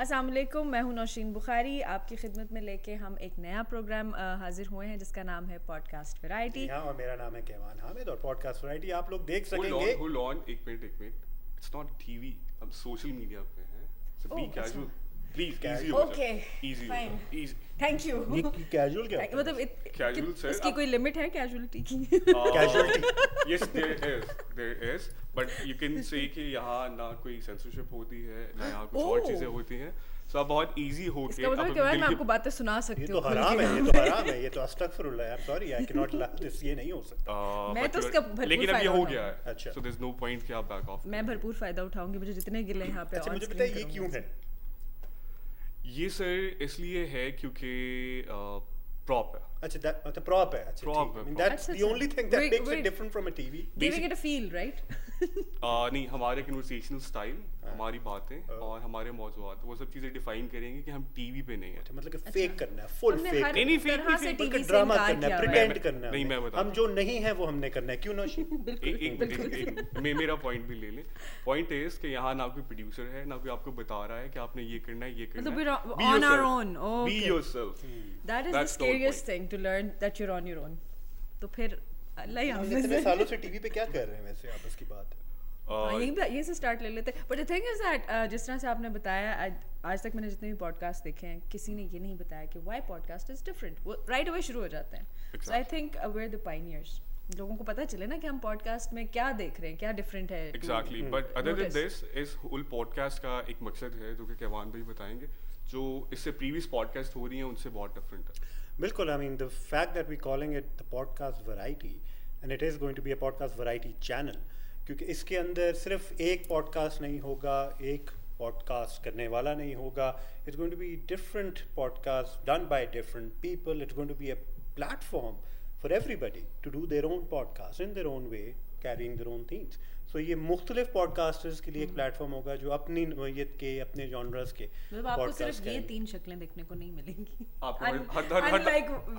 अस्सलाम वालेकुम मैं हूँ नौशीन बुखारी। आपकी खिदमत में लेके हम एक नया प्रोग्राम हाजिर हुए हैं जिसका नाम है पॉडकास्ट वैरायटी। हाँ और मेरा नाम है केवान हामिद और पॉडकास्ट वैरायटी आप लोग देख Hold सकेंगे। on, hold on, एक मिनट एक मिनट। इट्स नॉट टीवी हम सोशल मीडिया पे हैं। So be. कैजुअल प्लीज़ हो Okay, easy fine. Easy thank you ये कैजुअल क्या है? मतलब इसकी कोई लिमिट है कैजुअलिटी की? But यू कैन say कि यहाँ ना कोई censorship होती है ना यहाँ कुछ और Oh. चीज़ें होती हैं। So आप बहुत easy हो के इसका मतलब आप कि मैं आपको बातें सुना सकती तो हूँ खुल हराम है ये तो हराम है ये तो अस्तगफिरुल्लाह I am sorry I can not La this ये नहीं हो सकता। Uh, मैं तो उसका भरपूर लेकिन अब ये फ़ायदा हो उठाऊँगी। गया है। अच्छा। so there's no point कि आप back off मैं भरपूर फ़ायदा उठाऊँगी मुझे जितने गिले यहाँ पे अच्छा मुझे बताइए ये क्यों है? ये सर इसलिए है क्योंकि प्रॉप है। अच्छा that मतलब prop है अच्छा Prop ठीक है, I mean prop. that's अच्छा, the अच्छा। only thing that Wait, makes it wait. different from a TV Giving it a feel right? Uh, नहीं हमारे कन्वर्सेशनल स्टाइल हाँ। हमारी बातें हाँ। और हमारे मौजूद वो सब चीज़ें डिफाइन करेंगे कि हम टीवी पे नहीं अच्छा है मतलब कि फेक करना है फुल फेक हर नहीं, नहीं, से बल्कि ड्रामा करना है प्रिटेंड करना है। नहीं, मैं हमें। बताता हम जो नहीं है वो हमने करना है। क्यों नौशी एक एक मेरा पॉइंट भी ले लें। पॉइंट इज़ कि यहाँ ना कोई प्रोड्यूसर है ना कोई आपको बता रहा है कि आपने ये करना है ये करना मतलब है। we're on our own. Be yourself That is That's the the to learn that you're on your own. तो फिर अल्लाह ही इतने। सालों से टीवी पे क्या कर रहे हैं वैसे आपस की बात? है हाँ, यहीं यहीं से स्टार्ट ले लेते but the thing is that जिस तरह से आपने बताया आज आज तक मैंने जितने भी पॉडकास्ट देखे हैं किसी ने ये नहीं बताया कि वाई पॉडकास्ट इज़ डिफरेंट वो राइट अवे शुरू हो जाते हैं। So I think we're the pioneers लोगों को पता चले ना कि हम पॉडकास्ट में क्या देख रहे हैं क्या डिफरेंट है। Exactly but other than this इस होल पॉडकास्ट का एक मकसद है जो कि केवान भाई बताएँगे जो इससे प्रीवियस पॉडकास्ट हो रही हैं उनसे बहुत डिफरेंट है। बिल्कुल I mean the fact that we calling it the podcast variety and it is going to be a podcast variety channel क्योंकि इसके अंदर सिर्फ़ एक पॉडकास्ट नहीं होगा, एक पॉडकास्ट करने वाला नहीं होगा। It's going to be different podcast done by different people it's going to be a platform for everybody to do their own podcast in their own way carrying their own things so ये मुख्तलिफ़ podcasters के लिए एक platform होगा जो अपनी नोयत के अपने जॉनर्स के मतलब आपको सिर्फ़ ये तीन शक्लें देखने को नहीं मिलेंगी। आपको हर हर हर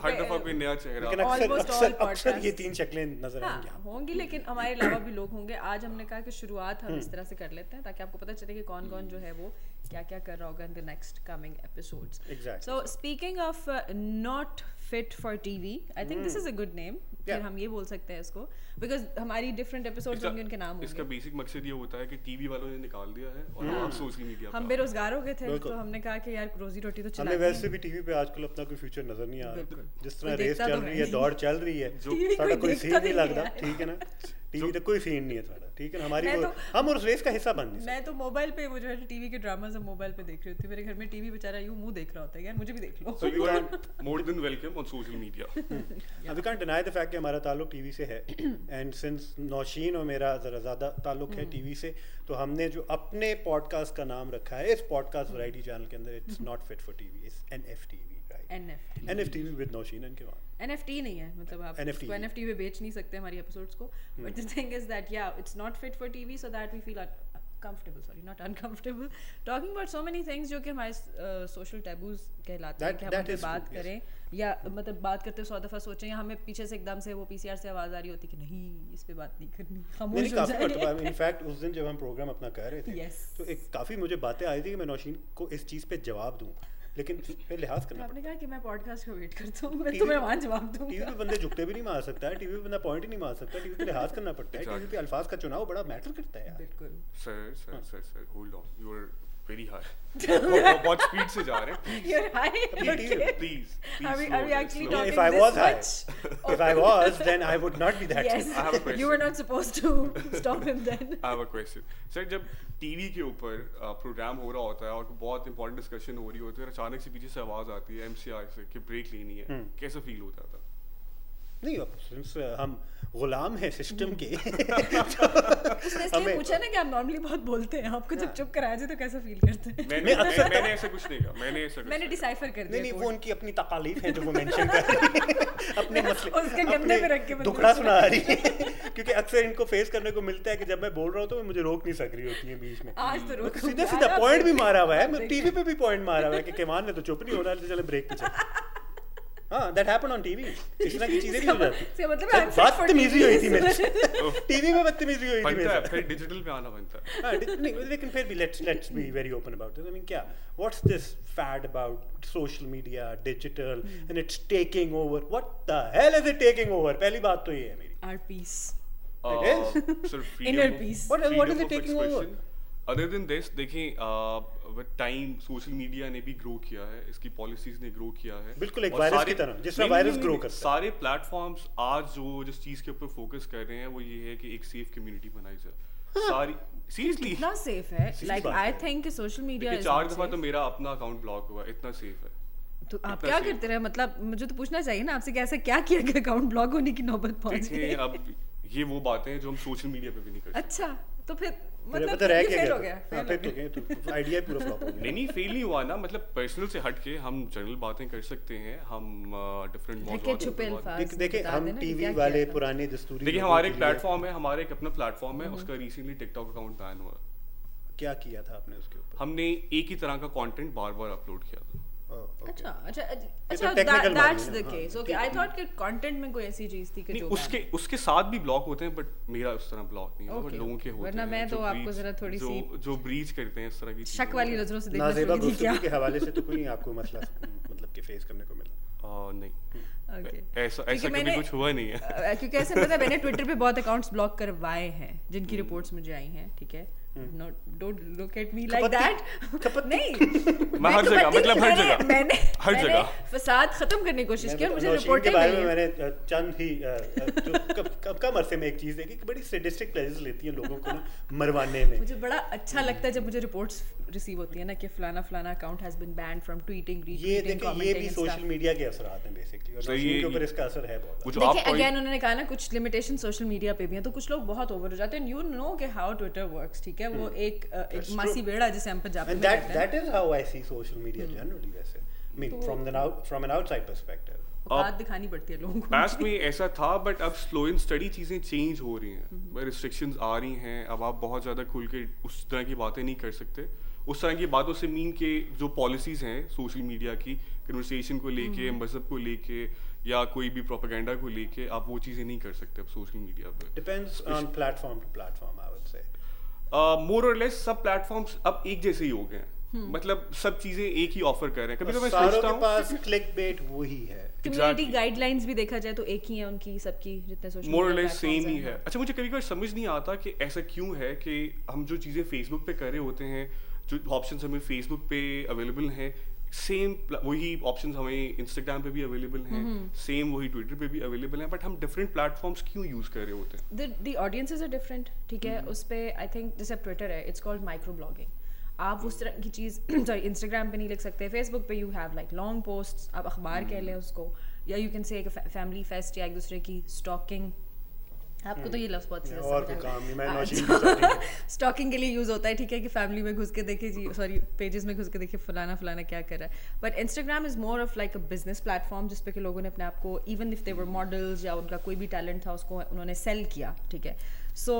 हर दफ़ा कोई नया चेहरा। लेकिन अक्सर अक्सर अक्सर ये तीन शक्लें नज़र हाँ, आएँगी आपको। होंगी लेकिन हमारे अलावा भी लोग होंगे। आज हमने कहा कि शुरुआत हम इस तरह से कर लेते हैं ताकि आपको पता चले कि कौन कौन जो है वो क्या क्या कर रहा होगा in the next coming episodes so speaking of not fit for TV I think this is a good name फिर हम ये बोल सकते हैं इसको बिकॉज़ हमारी डिफरेंट एपिसोड्स होंगे उनके नाम इसका बेसिक मकसद ये होता है कि टीवी वालों ने निकाल दिया है और हम्म। आप सोशल मीडिया हम बेरोजगार हो गए थे तो हमने कहा कि यार रोजी रोटी तो हमें चला वैसे भी टीवी पे आजकल अपना कोई फ्यूचर नज़र नहीं आ। रहा। जिस तरह रेस चल तो रही है है दौड़ चल रही है जो- TV कोई सीन नहीं नहीं लगता है। ठीक है ना? टीवी तो कोई सीन नहीं है सारा। ठीक है हमारी तो- हम उस रेस का हिस्सा बन नहीं मैं तो मोबाइल पे वो जो है टीवी के ड्रामाज हम मोबाइल पे देख रही होती मेरे घर में टीवी बेचारा यूँ मुँह देख रहा होता है यार मुझे भी देख लो। So you are more than welcome on social media सकते we can't deny the fact कि हमारा ताल्लुक टीवी से है। एंड सिंस नौशीन और मेरा ज़रा ज़्यादा ताल्लुक है टीवी से तो हमने जो अपने पॉडकास्ट का नाम रखा है इस पॉडकास्ट वैरायटी चैनल के अंदर it's not fit for TV it's an F TV right NFT N with Naushin and के एनएफटी नहीं है मतलब आप NFT उसको एनएफटी पे बेच नहीं सकते हमारी एपिसोड्स को but the thing is that या it's not fit for TV so that we feel comfortable sorry not uncomfortable. Talking about so many things जो कि हमारे सोशल टैबूज कहलाते हैं कि हम उन बात true, yes. करें या मतलब बात करते सौ दफ़ा सोचें या हमें पीछे से एकदम से वो पीसीआर से आवाज़ आ रही होती कि नहीं इस पे बात नहीं करनी खामोश हो जाए। इनफैक्ट उस दिन जब हम प्रोग्राम अपना कर रहे थे Yes. तो एक काफ़ी मुझे बातें आई थी कि मैं नौशीन को इस चीज़ पे जवाब दूँ। लेकिन फिर लिहाज करना आपने कहा कि मैं पॉडकास्ट का वेट करता हूँ मैं तुम्हें वहाँ जवाब टीवी पे बंदे झुकते भी नहीं मार सकता है टीवी पे बंदा पॉइंट ही नहीं मार सकता टीवी पे लिहाज करना पड़ता है टीवी पे अल्फाज का चुनाव बड़ा मैटर करता है यार। बिल्कुल। Sir sir sir sir hold on you are very high बहुत स्पीड से जा रहे हैं you're high you. okay please Are we- are we actually No, talking if I this was high, much? if I was, then I would not be that. yes I have a question. you were not supposed to stop him then I have a question. Sir जब TV के ऊपर programme हो रहा होता है और बहुत important discussion हो रही होती है और अचानक से पीछे से आवाज़ आती है एमसीआई से कि ब्रेक लेनी है हम्म। कैसा फील होता था नहीं अब since हम गुलाम हैं सिस्टम के। उसने इसलिए पूछा ना कि आप नॉर्मली बहुत बोलते हैं आपको जब हाँ। चुप कराया जाए तो कैसा फील करते हैं? मैंने मैंने ऐसा कुछ नहीं कहा मैंने ऐसा मैंने नहीं डिसाइफर कर नहीं नहीं वो उनकी अपनी तकालीफ है जो वो मेंशन कर रही है। अपने मसले उसके कंधे पे रख के दुखड़ा सुना रही है। क्योंकि अक्सर इनको फेस करने को मिलता है कि जब मैं बोल रहा हूँ तो वो मुझे रोक नहीं सक रही होती है बीच में। आज तो रोक सीधा सीधा पॉइंट भी मारा हुआ है टीवी पे भी पॉइंट मारा हुआ है कि केमान ने तो चुप नहीं होना चले ब्रेक पे चले। हाँ दैट हैपेंड ऑन टीवी इस तरह की चीज़ें भी हो जाती। मतलब बदतमीजी हुई थी मेरे टीवी में बदतमीजी हुई थी मेरे फिर डिजिटल पे आना बनता है। हाँ, नहीं लेकिन फिर भी let's let's be very open about this I mean क्या? What's this fad about social media digital and it's taking over what the hell is it taking over पहली बात तो ये है मेरी। Our peace. It is. Uh, sir, freedom Inner of- peace. What- Other than this, देखें with time social media ने भी grow किया है इसकी पॉलिसीज़ ने ग्रो किया है। बिल्कुल एक वायरस की तरह, जिस तरह नहीं, वायरस करता है। सारे प्लेटफॉर्म्स आज जो जिस चीज़ के ऊपर फोकस कर रहे हैं वो ये है कि एक सेफ़ कम्युनिटी बनाई जाए। सारी सीरियसली है चार दफ़ा तो मेरा अपना अकाउंट ब्लॉक हुआ इतना सेफ़ है। तो आप क्या करते रहे? मतलब मुझे तो पूछना चाहिए ना आपसे कि ऐसा क्या किया कि अकाउंट ब्लॉक होने की नौबत पहुँच गई? अब ये वो बातें हैं जो हम सोशल मीडिया पे भी नहीं कर अच्छा तो फिर मतलब मतलब तो रह क्या गया हो गया हाँ, तो तो आइडिया पूरा फ्लॉप हो नहीं गया। नहीं फेल नहीं हुआ ना मतलब पर्सनल से हट के हम जनरल बातें कर सकते हैं हम डिफरेंट देखे हम टीवी वाले पुराने दस्तूरी देखिए हमारे एक प्लेटफॉर्म है हमारे एक अपना प्लेटफॉर्म है उसका रिसेंटली टिकटॉक अकाउंट बैन हुआ। क्या किया था आपने उसके ऊपर? हमने एक ही तरह का कंटेंट बार बार अपलोड किया था. अच्छा अच्छा तो अच्छा दैट्स द केस हाँ, ओके आई थॉट कि कंटेंट में कोई ऐसी चीज़ थी कि जो उसके उसके साथ भी ब्लॉक होते हैं बट मेरा उस तरह ब्लॉक नहीं होता Okay. लोगों के होते वरना मैं तो आपको जरा थोड़ी सी जो ब्रीच करते हैं इस तरह की शक वाली नज़रों से देखना शुरू की क्या? के हवाले से तो कोई आपको मसला मतलब कि फेस करने को मिला। नहीं। ऐसा ऐसा कभी कुछ हुआ नहीं है। क्योंकि ऐसा पता मैंने ट्विटर पे बहुत अकाउंट्स ब्लॉक करवाए हैं जिनकी हम्म। रिपोर्ट्स मुझे आई हैं ठीक है? लाइक नहीं. मैं हर जगह, मतलब हर जगह। मैंने हर जगह। फसाद खत्म करने की कोशिश की और मुझे रिपोर्टें मिली मैंने चंद ही अ, अ, जो कब कब कम अरसे में एक चीज़ देखी कि बड़ी सैडिस्टिक प्लेजर लेती है लोगों को मरवाने में। मुझे बड़ा अच्छा लगता है जब मुझे रिपोर्ट्स रिसीव होती है ना कि फलाना फलाना account has been banned from tweeting ये देखिए ये भी सोशल मीडिया के असरात हैं बेसिकली और तो के ऊपर इसका असर है बहुत देखिए अगेन उन्होंने कहा ना कुछ लिमिटेशन सोशल मीडिया पे भी हैं तो कुछ लोग बहुत ओवर हो जाते हैं यू नो कि हाउ ट्विटर वर्क्स ठीक है वो एक एक मासी बेड़ा जिसे हम पंजाबी में कहते हैं। that is how I see social media generally वैसे। I mean तो- from the now from an outside perspective. औकात दिखानी पड़ती है लोगों को। पास्ट में ऐसा था बट अब स्लो एंड स्टडी चीज़ें चेंज हो रही। हैं। रिस्ट्रिक्शंस आ रही हैं अब आप बहुत ज़्यादा खुल के उस तरह की बातें नहीं कर सकते। उस तरह की बातों से मीन के जो पॉलिसीज़ हैं सोशल मीडिया की कन्वर्सेशन को लेके। मज़हब को लेके या कोई भी प्रोपागेंडा को लेके आप वो चीज़ें नहीं कर सकते अब सोशल मीडिया पे। Depends on platform to platform I would say. More और लेस सब प्लेटफॉर्म अब एक जैसे ही हो गए हैं। मतलब सब चीज़ें एक ही ऑफ़र कर रहे हैं। कभी तो मैं सारों सोचता के हूँ पास बेट वही है कम्युनिटी गाइडलाइंस भी देखा जाए तो एक ही है उनकी सबकी जितने सोशल मोर लेस सेम ही है। अच्छा मुझे कभी कभी समझ नहीं आता कि ऐसा क्यों है कि हम जो चीज़ें फेसबुक पे कर रहे होते हैं जो ऑप्शन हमें फेसबुक पे अवेलेबल हैं सेम वही ऑप्शंस हमें इंस्टाग्राम पे भी अवेलेबल हैं सेम वही ट्विटर पे भी अवेलेबल हैं बट हम डिफरेंट प्लेटफॉर्म्स क्यों यूज़ कर रहे होते हैं? The the audiences are different ठीक है? उस पे आई थिंक जैसे ट्विटर है इट्स कॉल्ड माइक्रो ब्लॉगिंग आप उस तरह की चीज़ सॉरी इंस्टाग्राम पे नहीं लिख सकते फेसबुक पे you have like long post आप अखबार कह लें उसको या यू कैन से एक फैमिली फेस्ट या एक दूसरे की स्टॉकिंग आपको तो ये लफ्ज बहुत सीधा और कोई काम नहीं मैं नौशीन तो- ही स्टॉकिंग के लिए यूज़ होता है ठीक है कि फैमिली में घुस के देखे जी सॉरी पेजेस में घुस के देखे फलाना फलाना क्या कर रहा है। But Instagram is more of like a business platform जिस पे कि लोगों ने अपने आप को even if they were models या उनका कोई भी टैलेंट था उसको उन्होंने सेल किया ठीक है। So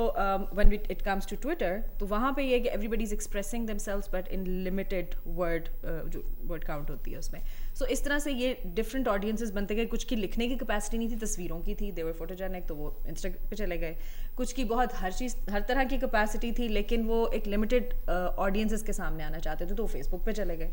when it comes to Twitter तो वहाँ पे ये है कि everybody is expressing themselves but in limited word जो वर्ड काउंट होती है उसमें। सो इस तरह से ये डिफरेंट ऑडियंसेस बनते गए। कुछ की लिखने की कैपेसिटी नहीं थी, तस्वीरों की थी देवर फोटोजेनिक तो वो इंस्टा पे चले गए। कुछ की बहुत हर चीज़, हर तरह की कैपेसिटी थी, लेकिन वो एक लिमिटेड ऑडियंसिस के सामने आना चाहते थे तो वो फेसबुक पर चले गए।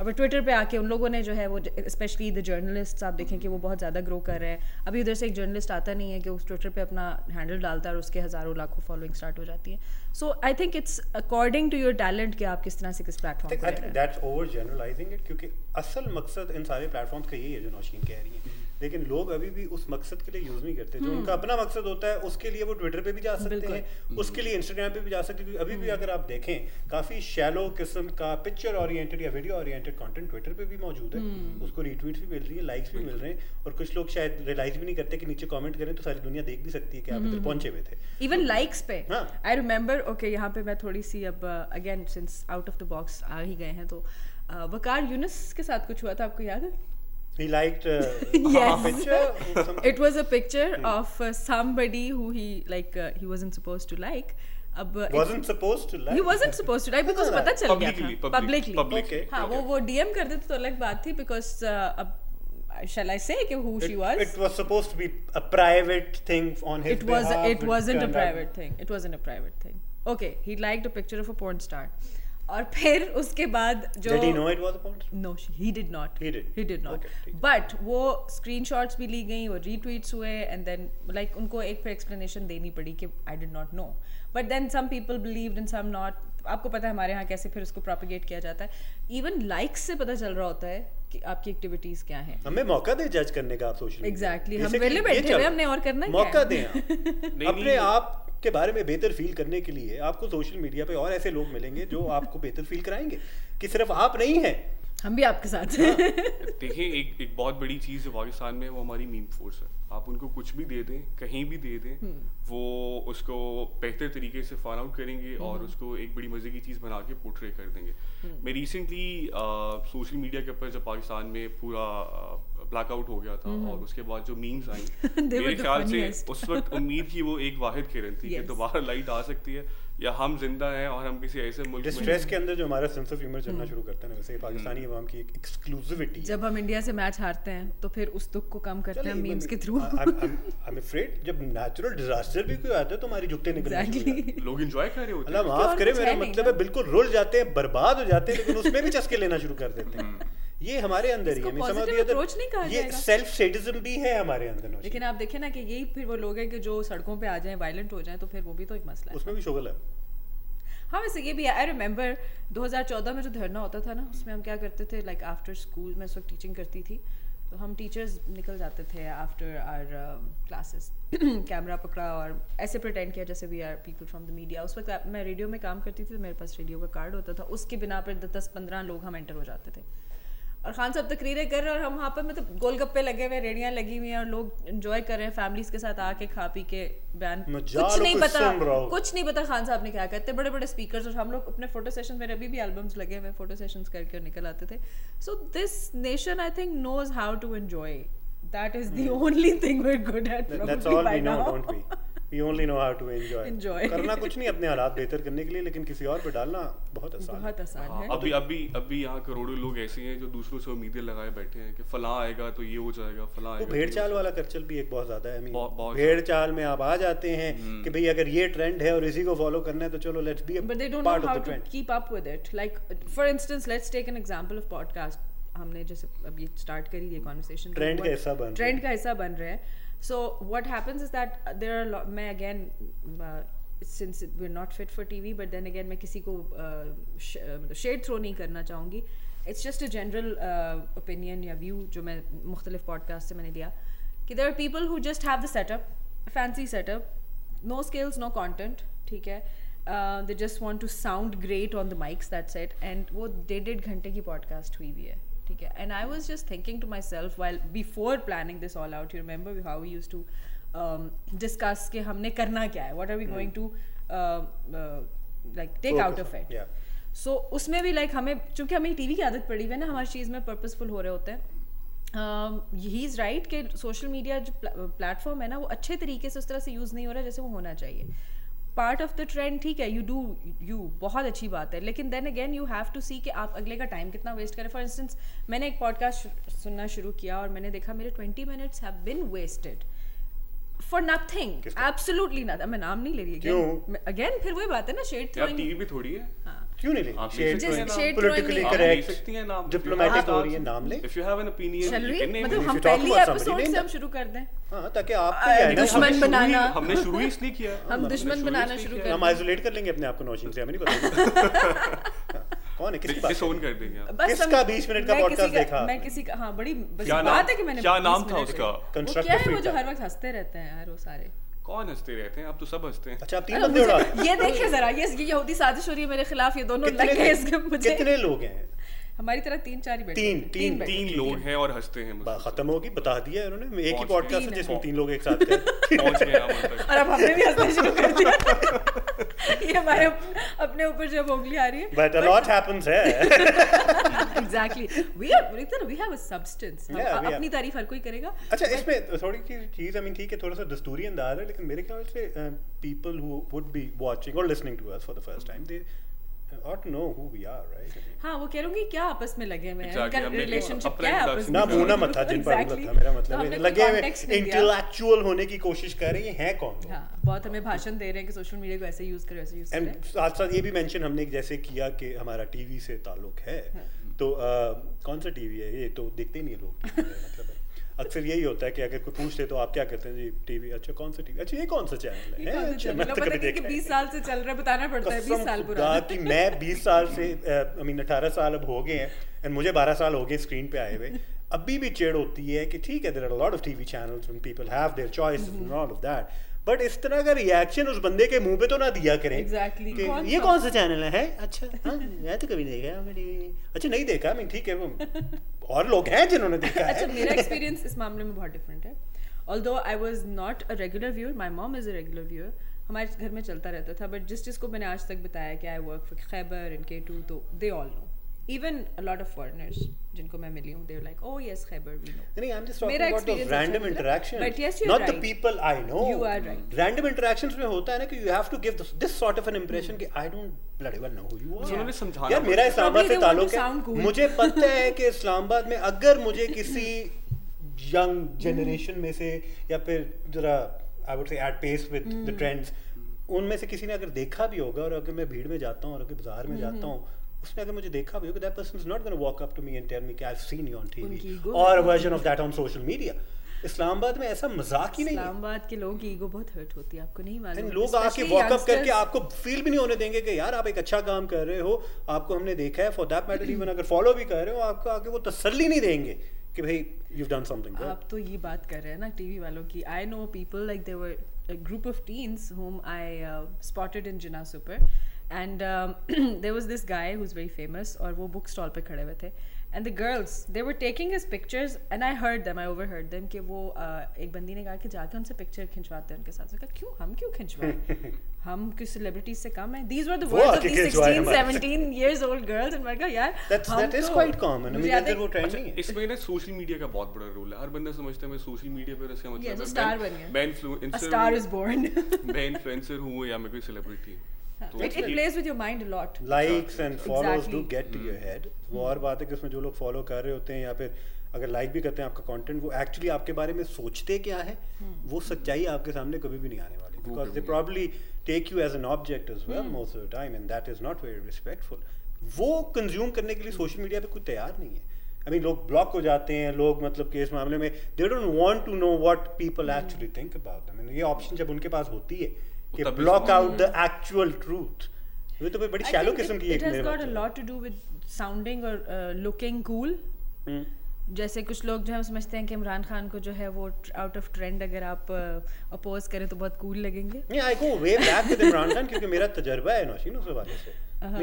और ट्विटर पे आके उन लोगों ने जो है वो स्पेशली द जर्नलिस्ट आप देखें कि वो बहुत ज़्यादा ग्रो कर रहे हैं। अभी उधर से एक जर्नलिस्ट आता नहीं है कि उस ट्विटर पे अपना हैंडल डालता है और उसके हज़ारों लाखों फॉलोइंग स्टार्ट हो जाती है। So I think it's according to your talent कि आप किस तरह से किस प्लेटफॉर्म पर क्योंकि असल मकसद इन सारे प्लेटफॉर्म का यही है जो नौशीन कह रही है। लेकिन लोग अभी भी उस मकसद के लिए यूज़ नहीं करते। जो उनका अपना मकसद होता है उसके लिए वो ट्विटर पे भी जा सकते हैं उसके लिए इंस्टाग्राम पे भी जा सकते हैं अभी भी अगर आप देखें काफ़ी शैलो किस्म का पिक्चर ओरिएंटेड या वीडियो ओरिएंटेड कंटेंट ट्विटर पे भी मौजूद है। उसको रीट्वीट्स भी मिल रही है लाइक्स भी मिल रहे हैं और कुछ लोग शायद रियलाइज़ भी नहीं करते कि नीचे कमेंट करें तो सारी दुनिया देख भी सकती है कि आप इधर पहुँचे हुए थे। इवन लाइक्स पे। हाँ। आई रिमेंबर ओके यहाँ पे मैं थोड़ी सी अब again since out of the box आ ही गए हैं तो uh, वकार यूनिस के साथ कुछ हुआ था आपको याद है? he liked uh, Yes. picture or something? it was a picture of uh, somebody who he like uh, he wasn't supposed to like अब uh, wasn't supposed to like he wasn't supposed to like because हाँ, पता चल गया Publicly, था public- publicly public, Okay. हाँ वो okay. वो DM कर देते तो अलग बात थी बिकॉज अब shall I say कि who she It, was it was supposed to be a private thing on his it was behalf. it wasn't a turned out- private thing it wasn't a private thing okay he liked a picture of a porn star और फिर उसके बाद जो no he did not he did not but वो screen भी ली गई वो रीट्वीट्स हुए एंड देन लाइक उनको एक फिर एक्सप्लेनेशन देनी पड़ी कि I did not know but then some people believe in some not आपको पता है हमारे यहाँ कैसे फिर उसको प्रोपिगेट किया जाता है? इवन लाइक्स से पता चल रहा होता है कि आपकी एक्टिविटीज़ क्या हैं। हमें मौका दे जज करने का आप सोच एग्जैक्टली हम पहले बैठे हुए हमने और करना मौका दें अपने आप के बारे में बेहतर फील करने के लिए आपको सोशल मीडिया पे और ऐसे लोग मिलेंगे जो आपको बेहतर फील कराएँगे कि सिर्फ़ आप नहीं हैं। हम भी आपके साथ हाँ। हैं. देखिए एक एक बहुत बड़ी चीज़ जो पाकिस्तान में है वो हमारी मीम फोर्स है। आप उनको कुछ भी दे दें कहीं भी दे दें वो उसको बेहतर तरीके से फाइंड आउट करेंगे और उसको एक बड़ी मज़े की चीज़ बना के पोर्ट्रे कर देंगे। मैं रिसेंटली सोशल मीडिया के ऊपर जब पाकिस्तान में पूरा ब्लैकआउट हो गया था और उसके बाद जो मीम्स आई मेरे ख्याल से उस वक्त उम्मीद की वो एक वाहिद किरण थी कि दोबारा लाइट आ सकती है या हम ज़िंदा हैं और हम किसी ऐसे मुल्क में स्ट्रेस के अंदर जो हमारा सेंस ऑफ़ ह्यूमर चलना शुरू करता है ना वैसे पाकिस्तानी अवाम की एक एक्सक्लूसिविटी जब हम इंडिया से मैच हारते हैं तो फिर उस दुख को कम करते हैं मीम्स के थ्रू. आई एम अफ्रेड जब नेचुरल डिजास्टर भी कोई आता है तो हमारी जाती हैं। लोग एंजॉय कर रहे होते हैं। माफ़ करे मेरा मतलब है बिल्कुल रुल जाते हैं बर्बाद हो जाते हैं लेकिन उसमें भी चस्के लेना शुरू कर देते हैं। ये हमारे अंदर ही है positive approach नहीं कहा ये। सेल्फ सेडिज्म भी है हमारे अंदर। लेकिन आप देखें ना कि यही फिर वो लोग हैं कि जो सड़कों पे आ जाएँ वायलेंट हो जाएँ तो फिर वो भी तो एक मसला है। उसमें भी शुगल है हाँ वैसे ये भी आई रिमेम्बर 2014 में जो धरना होता था ना उसमें हम क्या करते थे लाइक आफ्टर स्कूल मैं उस वक्त टीचिंग करती थी तो हम टीचर्स निकल जाते थे आफ्टर आर क्लासेस कैमरा पकड़ा और ऐसे प्रिटेंड किया जैसे we are people from the media उस वक्त मैं रेडियो में काम करती थी तो मेरे पास रेडियो का कार्ड होता था। उसके बिना पर दस पंद्रह लोग हम एंटर हो जाते थे। और खान साहब तकरीरें कर रहे हैं और हम वहाँ पर मतलब गोलगप्पे लगे हुए रेडियाँ लगी हुई हैं और लोग एंजॉय कर रहे हैं फैमिलीज़ के साथ आके खा पी के बयान कुछ नहीं पता। कुछ नहीं पता खान साहब ने क्या कहते बड़े बड़े स्पीकर्स और हम लोग अपने फ़ोटो सेशन मेरे अभी भी एल्बम्स लगे हुए फ़ोटो सेशंस करके और निकल आते थे। So this nation I think knows how to enjoy that is the only thing we good at That- that's all we know don't we we only know how to enjoy. Enjoy. करना कुछ नहीं अपने हालात बेहतर करने के लिए लेकिन किसी और पे डालना बहुत आसान है। बहुत आसान हाँ, है। अभी अभी अभी यहाँ करोड़ों लोग ऐसे हैं जो दूसरों से उम्मीदें लगाए बैठे हैं कि फलां आएगा तो ये हो जाएगा फलां वो आएगा भेड़ तो चाल वाला कल्चर भी एक बहुत ज़्यादा है भेड़ चाल में आप आ जाते हैं कि भाई अगर ये ट्रेंड है और इसी को फॉलो करना है तो चलो let's be but they don't know part how of the to trend keep up with it. Like for instance let's take an example of podcast. हमने जैसे अभी स्टार्ट करी ये कॉन्वर्सेशन Trend का हिस्सा बन ट्रेंड का हिस्सा बन रहे हैं। So what happens is that there are मैं again since we are not fit for TV but then again मैं किसी को शेड थ्रो नहीं करना चाहूँगी. It's just a general opinion या व्यू जो मैं मुख्तलिफ़ पॉडकास्ट से मैंने लिया कि there are people who just have the setup fancy setup no skills no content ठीक है? They just want to sound great on the mics that's it and वो डेढ़ डेढ़ घंटे की पॉडकास्ट हुई हुई है। ठीक है. And I was just thinking to myself while before planning this all out you remember how we use to discuss कि हमने करना क्या है? What are we going to like take out of it so उसमें भी like हमें चूँकि हमें टीवी की आदत पड़ी हुई है ना हमारी चीज़ में पर्पसफुल हो रहे होते हैं ही इज़ राइट कि सोशल मीडिया जो प्लेटफॉर्म है ना वो अच्छे तरीके से उस तरह से यूज़ नहीं हो रहा जैसे वो होना चाहिए. पार्ट ऑफ़ द ट्रेंड ठीक है यू डू यू बहुत अच्छी बात है। लेकिन then again you have to see कि आप अगले का टाइम कितना वेस्ट करें। फॉर इंस्टेंस मैंने एक पॉडकास्ट सुनना शुरू किया और मैंने देखा मेरे twenty minutes have been wasted for nothing? Absolutely nothing मैं नाम नहीं ले रही अगेन फिर वही बात है ना शेड थ्रोइंग टीवी भी थोड़ी है। हाँ। क्यों नहीं आप ले हैं। पॉलिटिकली करेक्ट हैं डिप्लोमेटिक हाँ। हो रही है नाम ले। If you have an opinion है? मतलब हम पहली एपिसोड से हम शुरू कर दें। हाँ ताकि आप दुश्मन बनाना। हमने शुरू ही इसलिए किया। हम दुश्मन बनाना शुरू कर हम आइसोलेट कर लेंगे अपने आप को नौशीन से हमें नहीं पता। कौन है? किसकी बात कर देंगे बस किसका हम- 20 मिनट का किसी का- देखा मैं किसी का हाँ बड़ी बस बात है कि मैंने क्या नाम था उसका? वो क्या है वो जो हर वक्त हँसते रहते हैं यार वो सारे। कौन हँसते रहते हैं? अब तो सब हँसते हैं। अच्छा आप तीन बंदे उड़ा ये देखिए जरा ये ये यहूदी साजिश हो रही है मेरे खिलाफ ये दोनों लग गए इसके मुझे। कितने लोग हैं? हमारी तरह तीन चार ही बैठे तीन। तीन, तीन लोग हैं और हँसते हैं। खत्म होगी बता दिया है उन्होंने। एक ही पॉडकास्ट है जिसमें तीन लोग एक साथ। और अब हमने भी हंसना शुरू कर दिया। ये हमारे अपने ऊपर जब उंगली आ रही है। बट अ लॉट हैपेंस है। Exactly we are we have a substance अपनी तारीफ़ हर कोई करेगा। अच्छा इसमें थोड़ी सी चीज़ आई मीन ठीक है थोड़ा सा दस्तूरी अंदाज है लेकिन मेरे ख्याल से people who would be watching और listening to us for the first time they ought to know who we are, right? हाँ वो कह क्या आपस में लगे हुए हैं इनका रिलेशनशिप क्या है आपस में ना ना मथा जिन पर Exactly. था मेरा मतलब है लगे हुए। इंटेलेक्चुअल होने की कोशिश कर रहे हैं हैं कौन लोग हाँ बहुत हमें भाषण दे रहे हैं कि सोशल मीडिया को ऐसे यूज़ करो ऐसे यूज़ करें साथ साथ ये भी मेंशन हमने जैसे किया कि हमारा टीवी से ताल्लुक है तो कौन सा टीवी है ये तो देखते नहीं है लोग मतलब अक्सर यही होता है कि अगर कोई पूछते तो आप क्या कहते हैं? जी टीवी। अच्छा कौन सा टीवी? अच्छा ये कौन सा चैनल है? अच्छा, है? तो ही 20 साल से चल रहा है बताना पड़ता है 20 साल पुराना। कि मैं 20 साल से आई मीन 18 साल अब हो गए हैं एंड मुझे 12 साल हो गए स्क्रीन पे आए हुए। अभी भी चेड़ होती है कि ठीक है there are lot of TV channels when people have their choice and all of that but इस तरह का रिएक्शन उस बंदे के मुँह पे तो ना दिया करें Exactly. कि कौन ये? कौन सा चैनल है? अच्छा। हाँ मैं तो कभी नहीं देखा हमने अच्छा नहीं देखा मैं ठीक है वो और लोग हैं जिन्होंने देखा अच्छा मेरा एक्सपीरियंस इस मामले में बहुत डिफरेंट है। Although I was not a regular viewer my mom is a regular viewer हमारे घर में चलता रहता था बट जिस जिसको मैंने आज तक बताया कि I work for Khyber and K two तो they all know even a lot of foreigners जिनको मैं मिली हूँ there like oh yes Khyber we know नहीं, I'm just talking मेरा about experience random अच्छा interactions. But yes, you're not right. the people I know. You are right. Random interactions में होता है ना कि you have to give this, this sort of an impression कि I don't bloody well know who you are. उन्होंने समझाना यार मेरा है। इस्लामाबाद से they ताल्लुक है. मुझे पता है कि इस्लामाबाद में अगर मुझे किसी यंग जनरेशन में से या फिर जरा I would say at pace with the trends उनमें से किसी ने अगर देखा भी होगा और अगर मैं भीड़ में जाता हूँ और अगर बाज़ार में जाता हूँ उसने अगर मुझे देखा भी होगा that person is not gonna walk up to me and tell me कि I have seen you on TV और version of that on social media Islamabad में ऐसा मज़ाक ही नहीं इस्लामाबाद के लोगों की ईगो बहुत हर्ट होती है आपको नहीं मालूम। लोग आके Especially वॉकअप करके आपको फील भी नहीं होने देंगे कि यार आप एक अच्छा काम कर रहे हो आपको हमने देखा है फॉर दैट मैटर इवन अगर फॉलो भी कर रहे हो आपको आके वो तसल्ली नहीं देंगे कि भाई यू डन समथिंग आप तो ये बात कर रहे हैं ना टीवी वालों की। I know people like they were a group of teens whom I uh, spotted in Jinnah Super and um, there was this guy who's very famous और वो book stall पे खड़े हुए थे and the girls they were taking his pictures and I heard them I overheard them कि वो uh, एक बंदी ने कहा कि जाके उनसे पिक्चर खिंचवाते हैं उनके साथ कहा क्यों हम क्यों खिंचवाएँ हम किस सेलिब्रिटीज से कम है these were the वो words of आके these खिंचवाएँ 16 हमारे 17 years old girls and मैंने कहा यार That's- हम that is तो- quite common. I mean, मुझे याद इधर है- वो trend अच्छा, नहीं है। इसमें ना सोशल मीडिया का बहुत बड़ा रोल है हर बंदा समझता है मैं सोशल मीडिया पर इसका मतलब है मैं- बन गया। मैं a influencer star is born मैं इन्फ्लुएंसर हूँ या मैं कोई सेलिब्रिटी हूँ तो it, it plays with your mind a lot. And follows do Exactly. Get to your head वो और बात है कि उसमें जो लोग फॉलो कर रहे होते हैं या फिर अगर लाइक भी करते हैं आपका कंटेंट वो एक्चुअली आपके बारे में सोचते क्या है? वो सच्चाई आपके सामने कभी भी नहीं आने वाली। Because they probably take you as an object as well most of the time and that is not very respectful वो कंज्यूम करने के लिए सोशल मीडिया पे कोई तैयार नहीं है। आई मीन लोग ब्लॉक हो जाते हैं लोग मतलब कि इस मामले में they don't want to know what people actually think about them ये ऑप्शन जब उनके पास होती है कि block out the actual truth ये तो भाई बड़ी शैलो किस्म की एक it has मेरे got a बात है। lot to do with sounding or uh, looking हम्म। जैसे कुछ लोग जो है समझते हैं कि इमरान खान को जो है वो आउट ऑफ़ ट्रेंड अगर आप अपोज करें तो बहुत कूल लगेंगे नहीं I go way back with Imran Khan क्योंकि मेरा तजुर्बा है नौशीन उस हवाले से Uh-huh.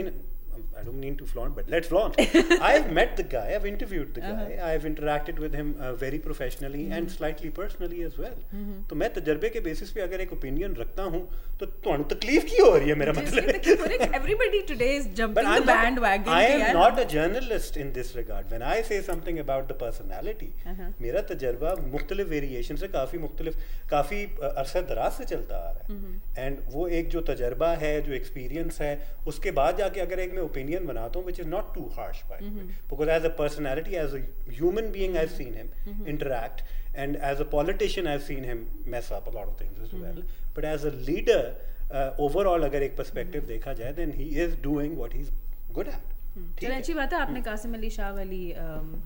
I don't mean to flaunt, but let's flaunt. I've met the guy, I've interviewed the guy, uh-huh. I've interacted with him uh, very professionally mm-hmm. and slightly personally as well. Mm-hmm. तो मैं तजर्बे के basis पे अगर एक opinion रखता हूँ तो तुम्हें तकलीफ़ क्यों हो रही है मेरा मतलब everybody today is jumping the bandwagon I am not a journalist in this regard when I say something about the personality uh-huh. मेरा तजर्बा मुख्तलिफ़ वेरिएशन से काफ़ी मुख्तलिफ़ काफ़ी अरसा दराज से चलता आ रहा है एंड वो एक जो तजर्बा है जो एक्सपीरियंस है उसके बाद जाके अगर एक मैं बनाता हूँ which is not too harsh by because as a personality as a human being I seen him interact and as a politician I seen him mess up a lot of things as well. But as a leader uh, अगर एक perspective देखा जाए then he is doing what he's good at. ठीक चलो अच्छी बात है आपने कासिम अली शाह वाली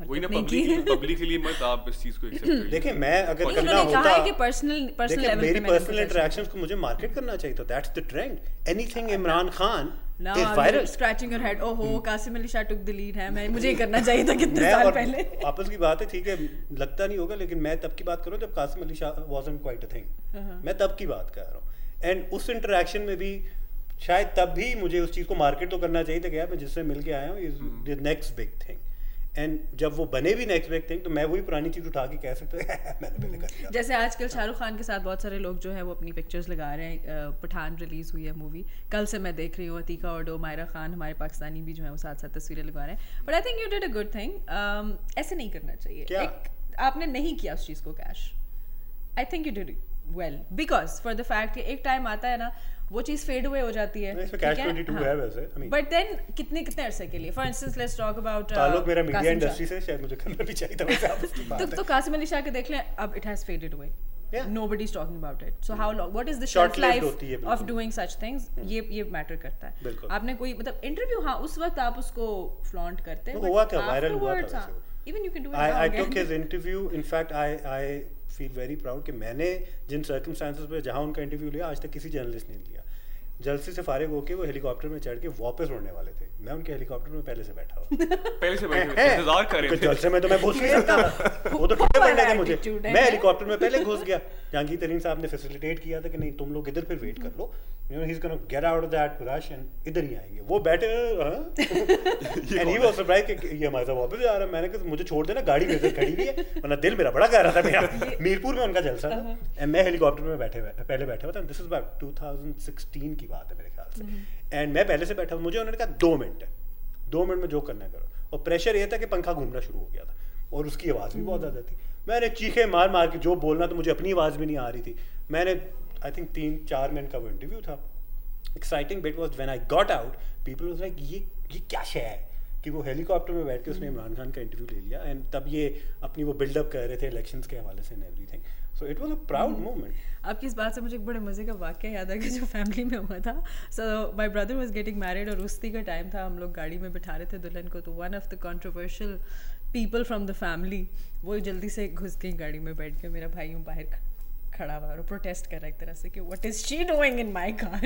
वही ना पब्लिक पब्लिकली मत आप इस चीज़ को एक्सेप्ट देखिए मैं अगर करना उन्होंने कहा है कि पर्सनल पर्सनल लेवल मेरी पर्सनल इंटरेक्शंस को मुझे मार्केट करना चाहिए था that's the trend anything Imran Khan Now is I'm viral scratching your head. ओहो Qasim Ali Shah took the lead है मैं मुझे करना चाहिए था कितने साल पहले। आपस की बात है ठीक है लगता नहीं होगा लेकिन मैं तब की बात कर रहा हूँ जब Qasim Ali Shah wasn't quite a Uh-huh. मैं तब की बात कर रहा हूँ। एंड उस इंटरेक्शन में भी शायद तब भी मुझे उस चीज़ को मार्केट तो करना चाहिए था कि यार मैं जिससे मिल के आया हूँ is the next big thing and जब वो बने भी नेक्स्ट बिग थिंग तो मैं वही पुरानी चीज़ उठा के कह सकता हूँ मैंने पहले कर लिया जैसे आजकल शाहरुख खान के साथ बहुत सारे लोग जो है वो अपनी पिक्चर्स लगा रहे हैं पठान रिलीज़ हुई है मूवी कल से मैं देख रही हूँ अतीका और मायरा खान हमारे पाकिस्तानी भी जो है वो साथ साथ तस्वीरें लगा रहे हैं। But I think you did a good thing ऐसे नहीं करना चाहिए। क्या? आपने नहीं किया उस चीज़ को cash I think you did well because for the fact एक टाइम आता है ना वो चीज़ फेड अवे हो जाती है इसमें catch 22 है? वैसे, I mean- बट देन कितने कितने अरसे के लिए? For instance let's talk about ताल्लुक मेरा मीडिया इंडस्ट्री से शायद मुझे करना भी चाहिए था तो तो कासिम अली शाह के देख लें अब it has faded away Yeah. nobody is talking about it. So how long what is the shelf life of doing such things? ये ये मैटर करता है। बिल्कुल। आपने कोई मतलब इंटरव्यू हाँ उस वक्त आप उसको फ्लॉन्ट करते वो हुआ था, viral हुआ था वैसे वो। Even you can do I, I took his interview. In fact, I I feel very proud कि मैंने जिन सर्कमस्टांसिस पर जहाँ उनका इंटरव्यू लिया, आज तक किसी जर्नलिस्ट ने लिया। जलसे से फारिग होकर वो हेलीकॉप्टर में चढ़ के वापस उड़ने वाले थे। मैं उनके हेलीकॉप्टर में पहले से बैठा हुआ पहले से बैठे इंतज़ार कर रहे तो थे जलसे में तो मैं घुस नहीं सकता वो तो ठंडे पड़ने थे मुझे। मैं हेलीकॉप्टर में पहले घुस गया। जहांगीर तरीन साहब ने फैसिलिटेट किया था कि नहीं तुम लोग इधर फिर वेट कर लो। You know he is gonna get out of that rush and इधर ही आएँगे। वो बैठे एंड ही? वाज सरप्राइज़ कि ये हमारे साथ वापस आ रहा है। मैंने कहा मुझे छोड़ देना गाड़ी मेरे खड़ी हुई है। वरना दिल मेरा बड़ा कह रहा था मेरा। मीरपुर में उनका जलसा था। एंड मैं हेलीकॉप्टर में बैठे हुए पहले बैठा हुआ था। दिस इज़ अबाउट 2016 की बात है मेरे ख्याल से। एंड मैं पहले से बैठा हूँ मुझे उन्होंने कहा दो मिनट है। दो मिनट में जो करना है करो। और प्रेशर ये था कि पंखा घूमना शुरू हो गया था। और उसकी आवाज़ भी बहुत ज़्यादा थी। मैंने चीखे मार मार के जो बोलना तो मुझे अपनी आवाज़ भी नहीं आ रही थी। मैंने आई थिंक तीन चार मिनट का वो इंटरव्यू था। Exciting bit was when I got out people was like ये ये क्या शय है? कि वो हेलीकॉप्टर में बैठ के उसने इमरान खान का इंटरव्यू ले लिया। एंड तब ये अपनी वो बिल्डअप कर रहे थे इलेक्शंस के हवाले से and everything so it was a proud moment आपकी इस बात से मुझे एक बड़े मज़े का वाक्य याद आ गया जो फैमिली में हुआ था? So my brother was getting married और उसी का टाइम था, हम लोग गाड़ी में बिठा रहे थे दुल्हन को तो one of the controversial people from the family वो जल्दी से घुस गई गाड़ी में बैठ के, मेरा भाई हूँ बाहर खड़ा हुआ और प्रोटेस्ट कर रहा है एक तरह से कि what is she doing in my car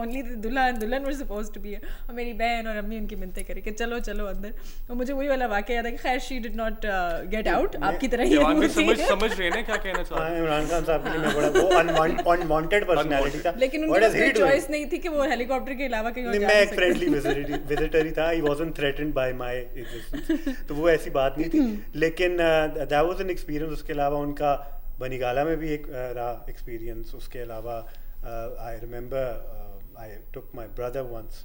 only दुल्हन दुल्हन वर सपोज़ टू बी और मेरी बहन और अम्मी उनकी मिन्नतें करे कि चलो चलो अंदर। और मुझे वही वाला वाक्य याद है कि खैर she did not get out आपकी तरह ही समझ समझ रहे हैं क्या कहना चाह रहे हाँ, इमरान खान साहब के लिए मैं बड़ा वो अनवांटेड पर्सनालिटी था। लेकिन उनकी? चॉइस नहीं थी कि वो हेलीकॉप्टर के अलावा कहीं और मैं एक फ्रेंडली विजिटर ही था। I wasn't threatened by my existence तो वो ऐसी बात नहीं थी। लेकिन दैट वाज एन एक्सपीरियंस उसके अलावा उनका बनीगाला में भी एक uh, रहा एक्सपीरियंस उसके अलावा I remember I took my brother once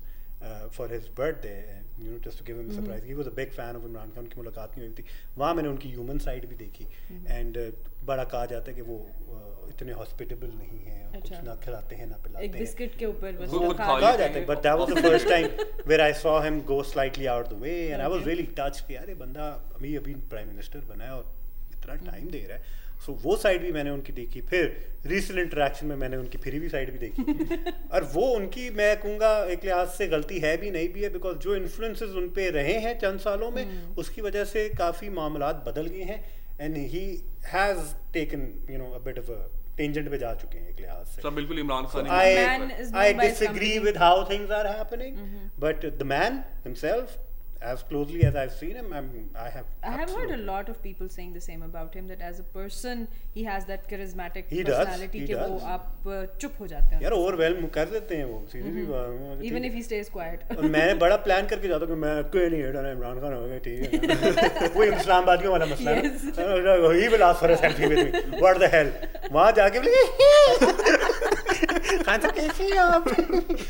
for his birthday you know just to give him surprise he was a big fan of Imran Khan की मुलाकात नहीं हुई थी। वहाँ मैंने उनकी ह्यूमन साइड भी देखी। एंड बड़ा कहा जाता है कि वो uh, इतने हॉस्पिटेबल नहीं हैं और कुछ अच्छा। ना खिलाते हैं ना पिलाते एक हैं। बिस्किट के ऊपर। कहा जाता है but that was the first time where I saw him go slightly out the way and I was really touched कि यार बंदा अभी अभी प्राइम मिनिस्टर बना है और इतना टाइम दे रहा है। सो वो साइड भी मैंने उनकी देखी फिर रीसेंट इंटरेक्शन में मैंने उनकी फिर भी साइड भी देखी। और वो उनकी मैं कहूँगा एक लिहाज से गलती है भी नहीं भी है बिकॉज़ जो इन्फ्लुएंसेस उन पे रहे हैं चंद सालों में उसकी वजह से काफ़ी मामलात बदल गए हैं and he has taken you know a bit of a tangent पे जा चुके हैं एक लिहाज से। सब बिल्कुल Imran Khan I, he man is known I by his disagree company. with how things are happening, but the man himself, as closely as I've seen him, I'm, I have. I have heard a absolutely- lot of people saying the same about him that as a person he has that charismatic He does, personality he कि वो does. आप uh, चुप हो जाते हैं यार overwhelm कर देते हैं वो सीधी सी बात है, ठीक even है। if he stays quiet और मैं बड़ा प्लान करके जाता हूँ कि मैं कोई नहीं हेड इमरान खान हो गया ठीक है वो इस्लामाबादियों वाला मसला है ही will ask for a selfie with me what the hell वहां जाके बोले साहब कैसे हैं आप?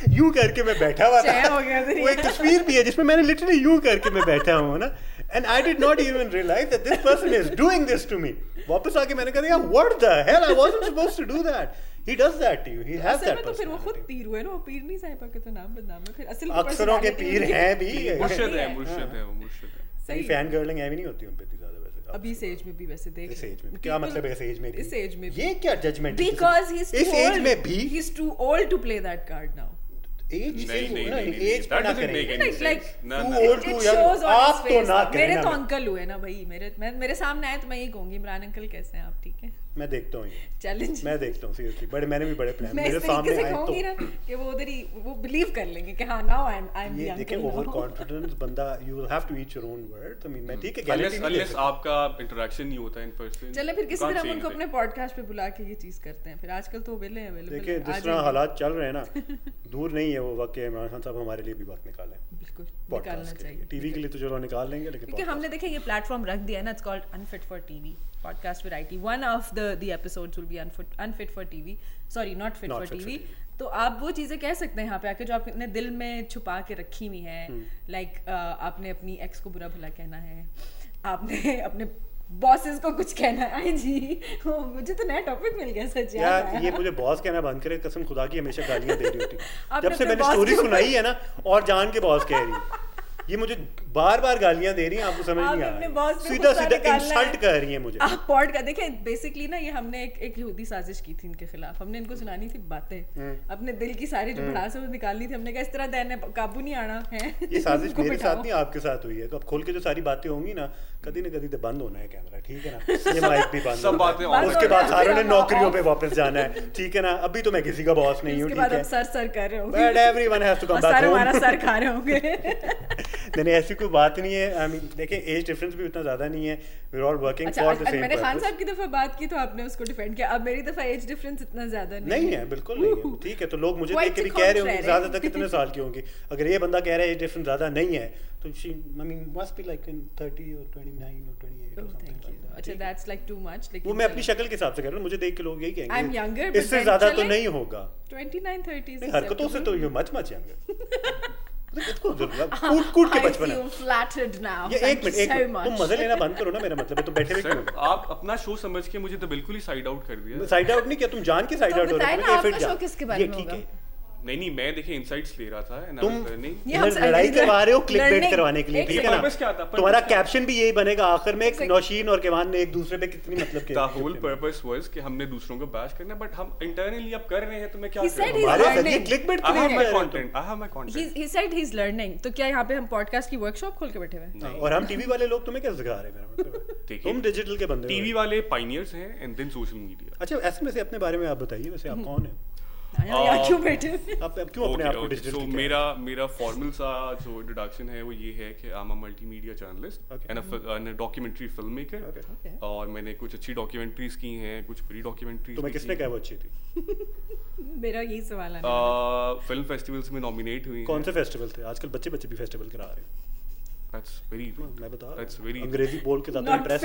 यूँ करके मैं बैठा हुआ था। हो गया वो एक तस्वीर भी है जिसमें मैंने लिटरली यूँ करके मैं बैठा हूँ ना? And I did not even realise that this person is doing this to me वापस आके मैंने कहा यार what the hell I wasn't supposed to do that he does that to you he has असल दैट तो फिर वो खुद पीर हुए ना वो पीर नहीं साहिबा के तो नाम बदनाम है फिर असल अक्सरों के पीर हैं भी। मुर्शद है। मुर्शद है वो मुर्शद है। सही फ़ैन गर्लिंग है भी नहीं होती उन पे अभी इस एज में भी वैसे देख इस एज में क्या मतलब है इस एज में इस एज में ये क्या जजमेंट because he's इस एज में भी he is too old to play that card now age नहीं नहीं एज पर ना करें लाइक आप तो ना। करें मेरे तो अंकल हुए ना भाई। मेरे मैं मेरे सामने आए तो मैं यही कहूँगी इमरान अंकल कैसे हैं आप? ठीक है? मैं देखता हूँ चैलेंज मैं देखता हूँ सीरियसली बड़े मैंने भी बड़े प्लान मेरे सामने आए ना तो कि वो उधर ही वो बिलीव कर लेंगे कि हाँ now I am I am ये देखें ओवर कॉन्फिडेंस बंदा you will have to each your own word I mean मैं ठीक है गारंटी नहीं ले आपका इंटरेक्शन नहीं होता इन पर्सन चले फिर किसी तरह हम उनको अपने पॉडकास्ट पे बुला के ये चीज़ करते हैं। फिर आजकल तो वेले अवेलेबल देखिए जिस तरह हालात चल रहे हैं ना दूर नहीं है वो वक्त कि इमरान खान साहब हमारे लिए भी वक्त निकालें। बिल्कुल निकालना चाहिए। टीवी के लिए तो चलो निकाल लेंगे लेकिन क्योंकि हमने देखिए ये प्लेटफॉर्म रख दिया है ना it's called unfit for TV podcast variety one of the the episodes will be unfit for TV sorry not fit for TV तो आप वो चीज़ें कह सकते हैं यहाँ पे आके जो आपने दिल में छुपा के रखी हुई हैं हम्म। लाइक आपने अपनी एक्स को बुरा भला कहना है आपने अपने बॉसेस को कुछ कहना है। आई जी मुझे तो नया टॉपिक मिल गया सच यार ये मुझे बॉस कहना बंद करे कसम खुदा की हमेशा गालियाँ दे रही होती। जब से मैंने स्टोरी सुनाई है ना और जान के बॉस कह रही है। ये मुझे बार बार गालियाँ दे रही हैं आपको समझ नहीं आ रहा। है। सीधा सीधा इंसल्ट कर रही है मुझे। आप पॉड का देखें बेसिकली ना ये हमने एक एक यहूदी साजिश की थी इनके खिलाफ। हमने इनको सुनानी थी बातें। हम्म। अपने दिल की सारी जो भड़ास है वो निकालनी थी। हमने कहा इस तरह दैन काबू नहीं आना है? ये साजिश मेरे साथ नहीं आपके साथ हुई है। अब खोल के जो सारी बातें होंगी ना कभी ना कभी तो बंद होना है कैमरा ठीक है ना? ये माइक भी बंद सब बातें उसके बाद सारों ने नौकरियों पे वापस जाना है ठीक है ना? अभी तो मैं किसी का बॉस नहीं हूँ ठीक है। सर सर कर रहे बट होंगे everyone has to come back sir home हमारा सर खा रहे होंगे। नहीं ऐसी कोई बात नहीं है। आई मीन देखिए एज डिफरेंस भी उतना ज़्यादा नहीं है। We are all working for the same मैंने खान साहब की दफ़ा बात की तो आपने उसको डिफेंड किया। अब मेरी दफ़ा एज डिफरेंस इतना ज़्यादा नहीं, नहीं है। बिल्कुल नहीं है। ठीक है तो लोग मुझे देख के भी कह रहे होंगे contrary. ज़्यादातर कितने साल की होंगी। अगर ये बंदा कह रहा है एज डिफरेंस ज़्यादा नहीं है तो she I mean must be like in 30 और 29 और 28 Oh, or something thank you. like that. अच्छा दैट्स लाइक टू मच लेकिन वो मैं अपनी शक्ल के हिसाब से कह रहा हूँ मुझे देख के लोग यही I'm younger, कहेंगे but इससे ज़्यादा तो नहीं होगा। 29 30 नहीं हरकतों से तो ये मच मच यंगर कूट कूट के बचपन है ये एक मिनट एक मिनट तुम मज़े लेना बंद करो ना मेरा मतलब है तुम बैठे हुए क्यों? आप अपना शो समझ के मुझे तो बिल्कुल ही साइड आउट कर दिया। साइड आउट नहीं किया तुम जान के साइड तो आउट हो बताएँ रहे हो फिट जा। ये ठीक है। नहीं नहीं मैं देखिए इनसाइट्स ले रहा था तुम लड़ाई करवा रहे हो क्लिक बेट करवाने के लिए ठीक है ना क्या तुम्हारा कैप्शन भी यही बनेगा आखिर में. नौशीन और केवान ने एक दूसरे पे कितनी मतलब के The whole purpose was कि हमने दूसरों को बैश करना बट हम इंटरनली अब कर रहे हैं तो मैं क्या he's हमारे ये क्लिक बेट के content. I have my content. He's, he said he's learning. तो क्या यहाँ पे हम पॉडकास्ट की वर्कशॉप खोल के बैठे हुए हैं? और हम टीवी वाले लोग तुम्हें क्या सिखा रहे हैं मेरा मतलब है। तुम डिजिटल के बंदे हो। टीवी वाले पाइनियर्स हैं एंड देन सोशल मीडिया अच्छा ऐसे में से अपने बारे में आप बताइए वैसे आप कौन है क्यों बैठे आप आप क्यों अपने आप को डिजिटल सो मेरा मेरा फॉर्मल सा जो इंट्रोडक्शन है वो ये है कि I am a multimedia journalist and a documentary film maker. और मैंने कुछ अच्छी डॉक्यूमेंट्रीज की हैं कुछ प्री डॉक्यूमेंट्रीज तुम्हें किसने कहा वो अच्छी थी? मेरा यही सवाल है। फ़िल्म फेस्टिवल्स में नॉमिनेट हुई कौन से फेस्टिवल थे? आजकल बच्चे बच्चे भी फेस्टिवल करा रहे हैं। दैट्स वेरी मैं बता दैट्स हूँ। वेरी अंग्रेज़ी बोल के ज़्यादा Not इंप्रेस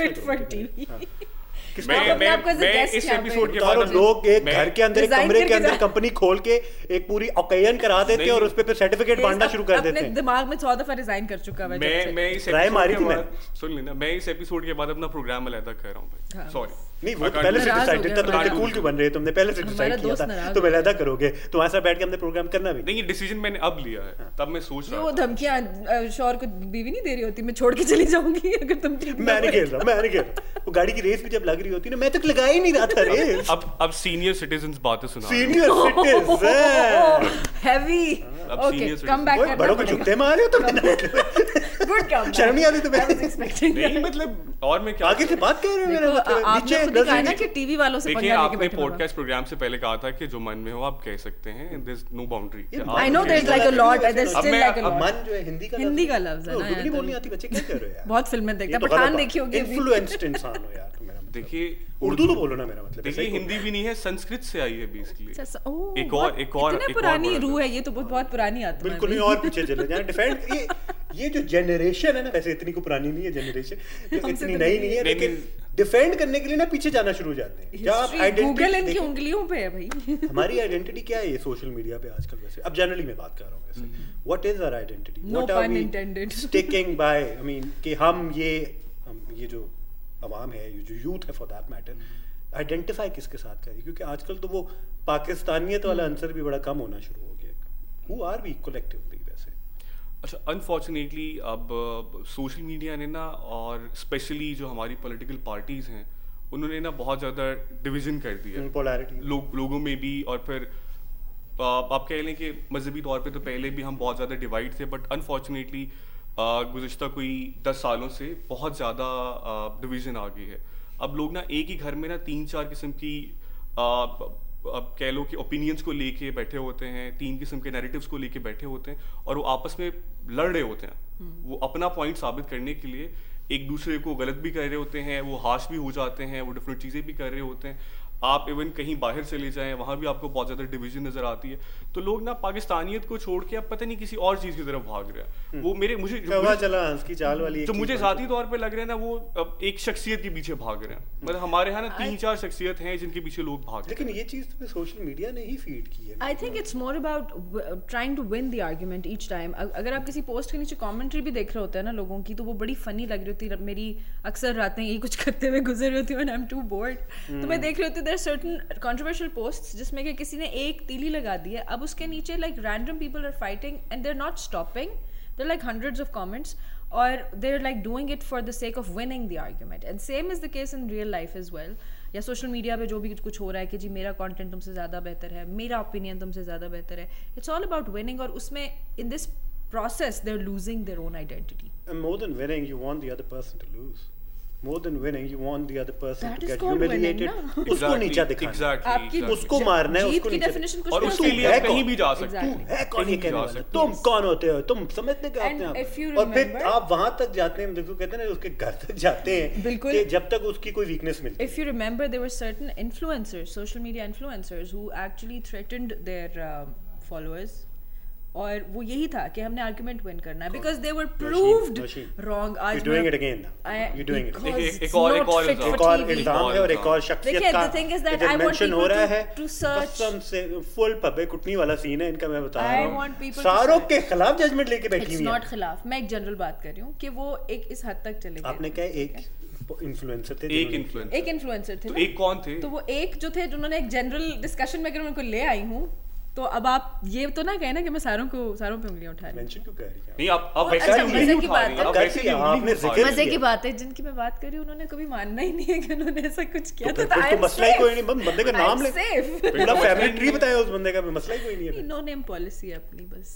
मैं मैं आप को as a मैं इस एपिसोड के बाद लोग एक घर के अंदर एक कमरे के अंदर कंपनी खोल के एक पूरी ओकेजन करा देते हैं और उस पे फिर सर्टिफिकेट बांटना शुरू कर देते हैं। दिमाग में सौ दफ़ा रिजाइन कर चुका मैं मैं इस एपिसोड के बाद सुन लेना मैं इस एपिसोड के बाद अपना प्रोग्राम अलग कर रहा हूँ भाई। हाँ। सॉरी नहीं वो तो पहले से डिसाइडेड था तुम हो कूल क्यों बन रहे हो? तुमने पहले से डिसाइड किया था। तुम हो अलहदा करोगे? तुम्हारे साथ बैठ के हमने प्रोग्राम करना भी। नहीं ये डिसीज़न मैंने अब लिया है। तब मैं सोच रहा वो था। धमकियाँ शोर को बीवी नहीं दे रही होती मैं छोड़ के चली जाऊँगी अगर तुम ठीक मैं नहीं खेल रहा मैं नहीं खेल रहा। वो गाड़ी की रेस भी जब लग रही होती है ना मैं तक लगा ही नहीं रहा था रेस अब अब सीनियर सिटीजंस बातें सुना सीनियर सिटीजन हैवी अब ओके कम बैक ओए बड़ों को झुकते मारे हो तुम गुड कम शर्म नहीं आती तुम्हें? आई वाज एक्सपेक्टिंग नहीं मतलब और मैं क्या आगे से बात कर रहे हो मेरा मतलब नीचे कहा ना कि टीवी वालों से देखिए आपने पॉडकास्ट प्रोग्राम से पहले कहा था कि जो मन में हो आप कह सकते हैं there is no boundary I know there's like a lot, there's अब still मैं- like a अब मन जो है हिंदी का हिंदी का लफ्ज है ना तो- बोलनी आती बच्चे क्या कर रहे हो यार? बहुत फ़िल्में देखता तो पठान देखी होगी इन्फ्लुएंस्ड इंसान हो यार। देखिए उर्दू तो बोलो ना मेरा मतलब देखिए हिंदी भी नहीं है संस्कृत से आई है बेसिकली अच्छा, एक और एक और एक पुरानी था। है ये तो बहुत बहुत पुरानी आत्मा है। बिल्कुल नहीं और पीछे चले जाए। डिफेंड ये ये जो जनरेशन है ना वैसे इतनी को पुरानी नहीं है जनरेशन इतनी तो नई नहीं है लेकिन डिफेंड करने के लिए ना पीछे जाना शुरू हो जाते हैं। क्या आप गूगल इनकी उंगलियों पे है भाई। हमारी आइडेंटिटी क्या है ये सोशल मीडिया पे आजकल वैसे? अब जनरली मैं बात कर रहा हूँ वैसे। What is our identity what are we. Sticking by I mean कि हम ये हम ये जो अवाम है जो यूथ है फॉर दैट मैटर आइडेंटिफाई किसके साथ करें क्योंकि आजकल तो वो पाकिस्तानियत वाला आंसर भी बड़ा कम होना शुरू हो गया हु। आर वी कलेक्टिवली वैसे? अच्छा अनफॉर्चुनेटली अब सोशल मीडिया ने ना और स्पेशली जो हमारी पॉलिटिकल पार्टीज़ हैं उन्होंने ना बहुत ज़्यादा डिवीज़न कर दिया पोलैरिटी लोग लोगों में भी और फिर आप कह लें कि मजहबी तौर पे तो पहले भी हम बहुत ज़्यादा डिवाइड थे बट अनफॉर्चुनेटली गुज्तर कोई दस सालों से बहुत ज़्यादा डिवीज़न आ गई है। अब लोग ना एक ही घर में ना तीन चार किस्म की अब कह लो कि ओपिनियंस को लेके बैठे होते हैं तीन किस्म के नैरेटिव्स को लेके बैठे होते हैं और वो आपस में लड़ रहे होते हैं। वो अपना पॉइंट साबित करने के लिए एक दूसरे को गलत भी कर रहे होते हैं वो हाश भी हो जाते हैं वो डिफरेंट चीज़ें भी कर रहे होते हैं। आप इवन कहीं बाहर चले जाएँ वहाँ भी आपको बहुत ज़्यादा डिवीज़न नज़र आती है। तो लोग ना पाकिस्तानियत को छोड़ के अब पता नहीं किसी और चीज़ की तरफ़ भाग रहे हैं। वो मेरे मुझे जो मुझे- चला हंस की चाल वाली जो मुझे जाती तौर पे लग रहा है ना वो अब एक शख्सियत के पीछे भाग रहे हैं। मतलब हमारे यहाँ ना तीन चार शख्सियत हैं जिनके पीछे लोग भाग रहे हैं। लेकिन ये चीज़ तुम्हें सोशल मीडिया ने ही फ़ीड की है। I think it's more about w- trying to win the argument each time. अ- अगर आप किसी पोस्ट के नीचे कमेंट्री भी देख रहे होते हैं ना लोगों की तो वो बड़ी फनी लग रही होती है। मेरी अक्सर रातें यही कुछ करते हुए गुजर रही होती हूँ आई एम टू बोर्ड तो मैं देख रही होती देर सर्टन कॉन्ट्रोवर्शियल पोस्ट जिसमें कि किसी ने एक तीली लगा दी है, अब उसके नीचे like random people are fighting and they're not stopping they're like hundred of comments और they're like doing it for the sake of winning the argument and same is the case in real life is well या social media पर जो भी कुछ हो रहा है कि जी मेरा कंटेंट तुमसे ज़्यादा बेहतर है, मेरा ओपिनियन तुमसे ज़्यादा बेहतर है इट्स ऑल अबाउट विनिंग और उसमें in this process they're losing their own identity more than winning you want the other person to lose More than winning, you want the other person That to is get humiliated. ना? उसको नीचा दिखाना exactly आपकी उसको मारना है उसको की नीचे definition कुछ और हो उसके लिए है। है कहीं? भी जा सकते Exactly. तू है कौन ये कहने वाला तुम. कौन होते हो तुम समझते क्या And अपने if you आप और फिर आप वहाँ तक जाते हैं देखो कहते हैं ना उसके घर तक जाते हैं कि जब तक उसकी कोई वीकनेस मिलती if you remember there were certain influencers social media influencers who actually threatened their um, followers और वो यही था कि हमने आर्गुमेंट विन करना है because they were proved wrong आज You're doing मैं- it again now. I- You're doing एक- एक और- एक और एक और. इल्ज़ाम है और एक और शख्सियत का is that इधर I want mention हो रहा है कसम से फुल पबे कुटनी वाला सीन है इनका मैं बता रहा हूँ। search. के खिलाफ जजमेंट लेके बैठी इट्स हुई नॉट खिलाफ मैं एक जनरल बात कर रही हूँ कि वो एक इस हद तक चले गए। आपने क्या एक इन्फ्लुएंसर थे एक जिन्होंने- इन्फ्लुएंस एक इन्फ्लुएंसर थे तो एक कौन थे? तो वो एक जो थे जिन्होंने एक जनरल डिस्कशन में अगर मैं उनको ले आई हूँ तो अब आप ये तो ना कहे ना कि मैं सारों को सारों पे उंगलियाँ उठा रही हूँ। मेंशन क्यों कर रही है? नहीं आप आप वैसे अच्छा, मज़े की उठा बात रही है। आप वैसे ही। उंगली आपने ज़िक्र मज़े की बात है। जिनकी मैं बात कर रही हूँ उन्होंने कभी मानना ही नहीं है कि उन्होंने ऐसा कुछ किया। तो तो फिर I तो am मसला ही कोई नहीं। बस बंदे का नाम ले. पूरा तो फैमिली ट्री बताया उस बंदे का मसला ही कोई नहीं है। नो नेम पॉलिसी है अपनी बस।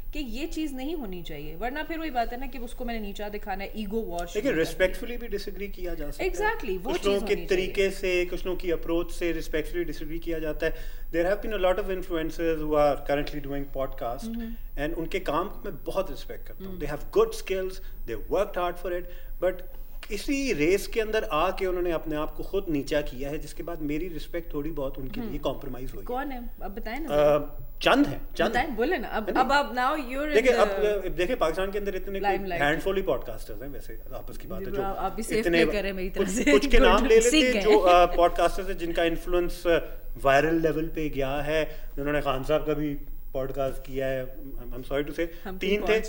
कि ये चीज़ नहीं होनी चाहिए। वरना फिर वही बात है ना कि उसको मैंने नीचा दिखाना है ईगो वॉश लेकिन रिस्पेक्टफुली भी डिसएग्री किया जा सकता है। Exactly, वो कुछ चीज़ लोगों के तरीके से कुछ लोगों की अप्रोच से रिस्पेक्टफुली डिसएग्री किया जाता है। There have been a lot of influencers who are currently doing podcast and उनके काम को मैं बहुत रिस्पेक्ट करता हूँ। They have good skills they worked hard for it but इसी रेस के अंदर आके उन्होंने अपने आप को खुद नीचा किया है जिसके बाद मेरी रिस्पेक्ट थोड़ी बहुत उनके लिए कॉम्प्रोमाइज हुई। कौन है? अब बताएँ ना। चंद है चंद। बताएँ बोले ना अब अब आप नाउ यूर देखिए अब अब देखिए पाकिस्तान के अंदर इतने हैंडफुल ही पॉडकास्टर्स हैं वैसे आपस की बात है जो आप- भी इतने play कर रहे मेरी तरफ़ से। कुछ के नाम ले लेते हैं जो पॉडकास्टर्स हैं जिनका इन्फ्लुएंस वायरल लेवल पे गया है। जिन्होंने खान साहब का भी पॉडकास्ट किया है। आई एम सॉरी टू से तीन थे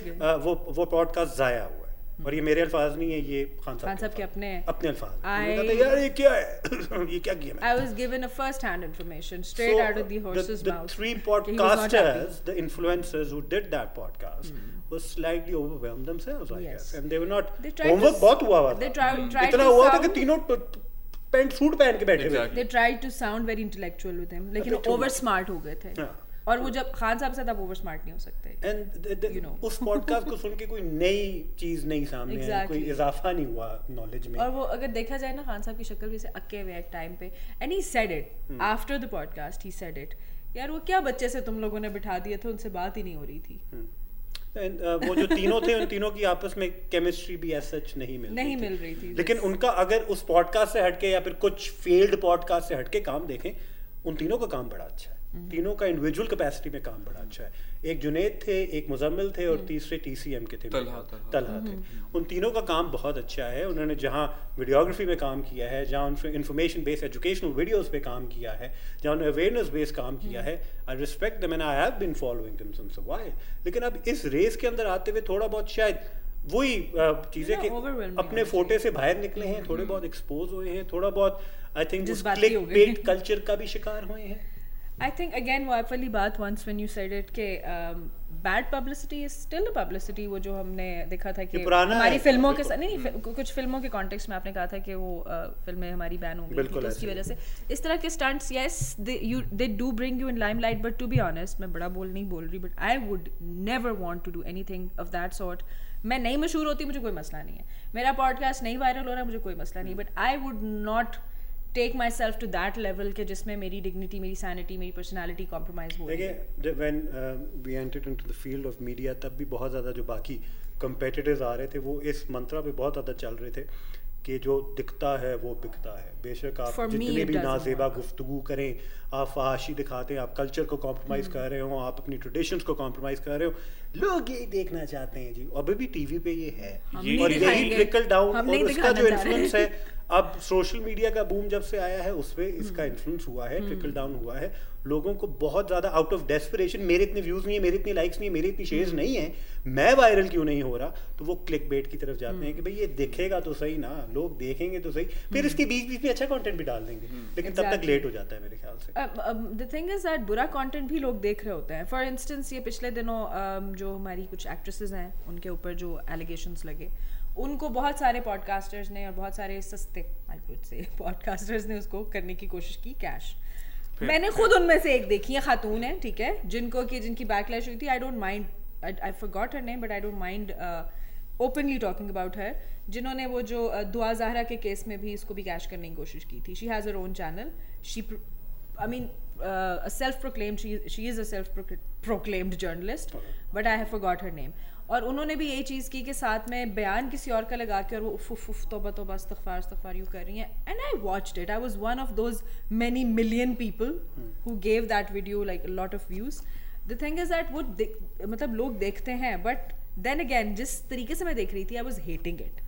वो वो पॉडकास्ट जाया हुआ है। और ये मेरे अल्फाज नहीं है ये खान साहब के अपने। अपने अल्फाज। I... कहते यार ये क्या है? ये क्या किया मैं I was given a first hand information straight out of the horse's mouth the three podcasters the influencers who did that podcast was slightly overwhelmed themselves I guess and they were not homework बहुत हुआ हुआ था। इतना हुआ था कि तीनों pant suit पहन के बैठे थे they tried to sound very intellectual with him लेकिन ओवर स्मार्ट हो गए थे। हाँ। और वो जब खान साहब से तब ओवर स्मार्ट नहीं हो सकते You know. उस पॉडकास्ट को सुन के कोई नई चीज़ नहीं सामने Exactly. कोई इजाफा नहीं हुआ नॉलेज में और वो अगर देखा जाए ना खान साहब की शक्ल भी से अक्के हुए टाइम पे and he said it Hmm. After the podcast he said it यार वो क्या बच्चे से तुम लोगों ने बिठा दिए थे उनसे बात ही नहीं हो रही थी And, uh, वो जो तीनों थे उन तीनों की आपस में केमिस्ट्री भी ऐसा सच नहीं मिल नहीं रही थी। मिल रही थी लेकिन उनका अगर उस पॉडकास्ट से हटके या फिर कुछ फेल्ड पॉडकास्ट से हटके काम देखें उन तीनों का काम बड़ा अच्छा है। तीनों का इंडिविजुअल कैपेसिटी में काम बड़ा अच्छा है। एक जुनेद थे एक मुजम्मिल थे हम्म। और तीसरे टीसीएम के थे। तलहा, तलहा। तलहा थे। उन तीनों का काम बहुत अच्छा है। उन्होंने जहाँ वीडियोग्राफी में काम किया है जहाँ इन्फॉर्मेशन बेस्ड एजुकेशनल वीडियोस पे काम किया है जहाँ उन्होंने अवेयरनेस बेस्ड काम किया है I respect them and I have been following them since a while लेकिन अब इस रेस के अंदर आते हुए थोड़ा बहुत शायद वही चीज़ें कि अपने फोटे से बाहर निकले हैं थोड़े बहुत एक्सपोज हुए हैं थोड़ा बहुत आई थिंक हो पेट कल्चर का भी शिकार हुए हैं। I think again वो वाली बात once when you said it कि um, bad publicity is still a publicity वो जो हमने देखा था कि हमारी फ़िल्मों के। नहीं नहीं कुछ फ़िल्मों के कॉन्टेक्स्ट में आपने कहा था कि वो uh, फ़िल्में हमारी बैन होंगी बिल्कुल तो उसकी वजह से। इस तरह के stunts yes they you they do bring you in limelight but to be honest मैं बड़ा बोल नहीं बोल रही but I would never want to do anything of that sort मैं नहीं मशहूर होती मुझे कोई मसला नहीं है। मेरा पॉडकास्ट नहीं वायरल हो रहा है मुझे कोई मसला नहीं but I would not take myself to that level के जिसमें मेरी डिग्निटी मेरी सैनिटी मेरी पर्सनैलिटी कॉम्प्रोमाइज हो रही है देखिए when we entered into the field of media तब भी बहुत ज़्यादा जो बाकी कंपेटिटर्स आ रहे थे वो इस मंत्रा पे बहुत ज़्यादा चल रहे थे कि जो दिखता है वो बिकता है। बेशक आप For me, भी नाजेबा. गुफ्तगू करें आप फहाशी दिखाते हैं आप कल्चर को कॉम्प्रोमाइज़ Hmm. कर रहे हो आप अपनी ट्रेडिशंस को कॉम्प्रोमाइज़ कर रहे हो लोग यही देखना चाहते हैं जी। अभी भी टीवी पे ये है। और यही ट्रिकल डाउन और उसका जो इन्फ्लुएंस है। अब सोशल मीडिया का बूम जब से आया है उस पे इसका। इन्फ्लुएंस हुआ है ट्रिकल डाउन हुआ है। लोगों को बहुत ज़्यादा आउट ऑफ़ डेस्परेशन मेरे इतने व्यूज़ नहीं है मेरे इतने लाइक्स नहीं है मेरे इतनी शेयर्स हम्म। नहीं है मैं वायरल क्यों नहीं हो रहा? तो वो क्लिक बेट की तरफ़ जाते हैं कि भाई ये देखेगा तो सही ना लोग देखेंगे तो सही। हम्म। फिर इसके बीच बीच में अच्छा कंटेंट भी डाल देंगे। लेकिन तब तक लेट हो जाता है मेरे ख्याल से। द थिंग इज़ दैट बुरा कंटेंट भी लोग देख रहे होते हैं। फॉर इंस्टेंस ये पिछले दिनों जो हमारी कुछ एक्ट्रेसेस हैं उनके ऊपर जो एलिगेशंस लगे उनको बहुत सारे पॉडकास्टर्स ने और बहुत सारे सस्ते आई से पॉडकास्टर्स ने उसको करने की कोशिश की कैश मैंने खुद उनमें से एक देखी है खातून है ठीक है जिनको की जिनकी बैकलैश हुई थी I don't mind I forgot her name but I don't mind openly talking about her जिन्होंने वो जो uh, दुआ जहरा के केस में भी इसको भी कैश करने की कोशिश की थी she has her own channel she mean, uh, a self-proclaimed. She she is a self-proclaimed journalist, but I have forgot her name. और उन्होंने भी यही चीज़ की कि साथ में बयान किसी और का लगा के और वो उफ उफ उफ तोबा तोबा इस्तगफार इस्तगफार यूँ कर रही हैं। And I watched it I was one of those many million people who gave that video like lot of views the thing is that वो मतलब लोग देखते हैं बट देन अगेन जिस तरीके से मैं देख रही थी I was hating it.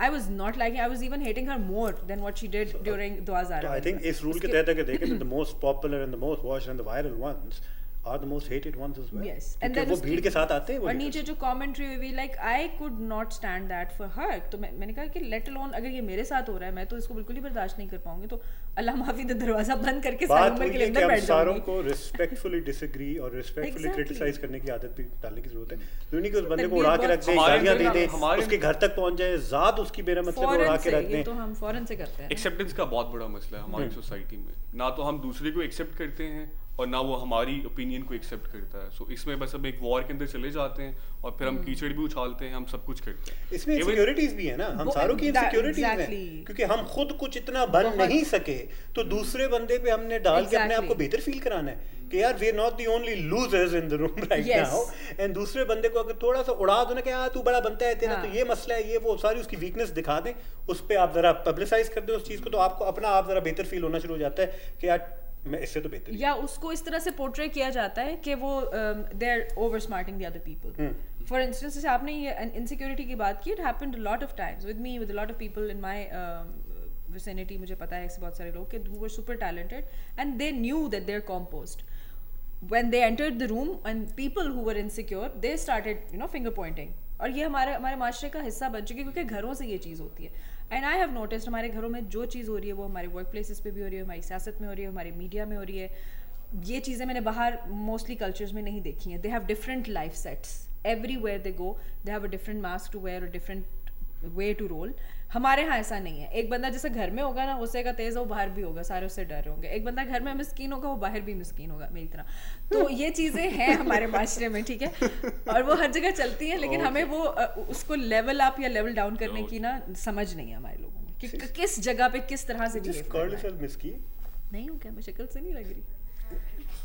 I was not like I was even hating her more than what she did during Zara I think इस रूल के तहत अगर देखें the most popular and the most watched and the viral ones are the most hated ones as well Yes, and then वो भीड़ के साथ आते हैं और नीचे जो कमेंट्री हुई like I could not stand that for her तो मैं मैंने कहा कि लेट अलोन अगर ये मेरे साथ हो रहा है मैं तो इसको बिल्कुल ही बर्दाश्त नहीं कर पाऊँगी। तो अल्लाह माफ़ी दे दरवाज़ा बंद करके बात लिए है कि अंदर हम बैठ सारों जाऊँगी को रिस्पेक्टफुली डिसएग्री और रिस्पेक्टफुली. क्रिटिसाइज करने की आदत भी डालने की ज़रूरत है। दुनिया के उस बंदे को उड़ा के रख दे गालियाँ दे दे उसके घर तक पहुँच जाए जात उसकी बेरा मतलब उड़ा के रख ये तो हम फॉरन से करते हैं एक्सेप्टेंस का बहुत बड़ा मसला है हमारी सोसाइटी में। ना तो हम दूसरे को एक्सेप्ट करते हैं और ना वो हमारी ओपिनियन को एक्सेप्ट करता है। सो so, इसमें बस हम एक वॉर के अंदर चले जाते हैं और फिर हम कीचड़ भी उछालते हैं हम सब कुछ करते हैं। इसमें इनसिक्योरिटीज भी है ना। हम सारों की इनसिक्योरिटीज हैं। क्योंकि हम खुद कुछ इतना बन नहीं सके तो दूसरे बंदे पे हमने डाल exactly. के अपने आप को बेहतर फील कराना है कि यार we are not the only losers in the room right now and दूसरे बंदे को अगर थोड़ा सा उड़ा दो ना कि यार तू बड़ा बनता है तेरा हाँ. तो ये मसला है ये वो सारी उसकी वीकनेस दिखा दें। उस पर आप जरा पब्लिसाइज कर दें उस चीज़ को तो आपको अपना आप जरा बेहतर फील होना शुरू हो जाता है कि यार मैं इससे तो बेहतर या उसको इस तरह से पोर्ट्रे किया जाता है कि वो they are over smarting the other people for instance जैसे आपने ये इनसिक्योरिटी की बात की it happened lot of times with me with lot of people in my vicinity मुझे पता है ऐसे बहुत सारे लोग कि who were super talented and they knew that they're composed. When they entered the room and people who were insecure they started you know finger pointing. और ये हमारे हमारे माशरे का हिस्सा बन चुकी है क्योंकि घरों से ये चीज़ होती है। एंड आई हैव नोटिस हमारे घरों में जो चीज़ हो रही है, वो हमारे वर्क प्लेसेस पर भी हो रही है, हमारी सियासत में हो रही है, हमारे मीडिया में हो रही है। ये चीज़ें मैंने बाहर मोस्टली कल्चर्स में नहीं देखी हैं। They have different life sets everywhere they go they have a different mask to wear a different way to roll हमारे यहाँ ऐसा नहीं है। एक बंदा जैसे घर में होगा ना उससे का तेज है वो बाहर भी होगा सारे उससे डर होंगे। एक बंदा घर में मिस्कीन होगा वो बाहर भी मिस्कीन होगा मेरी तरह। तो ये चीज़ें हैं हमारे माशरे में ठीक है? और वो हर जगह चलती हैं लेकिन हमें वो उसको लेवल अप या लेवल डाउन करने की ना समझ नहीं है हमारे लोगों में कि कि- किस जगह पे किस तरह से करना है। नहीं हूँ क्या? मैं शक्ल से नहीं लग रही।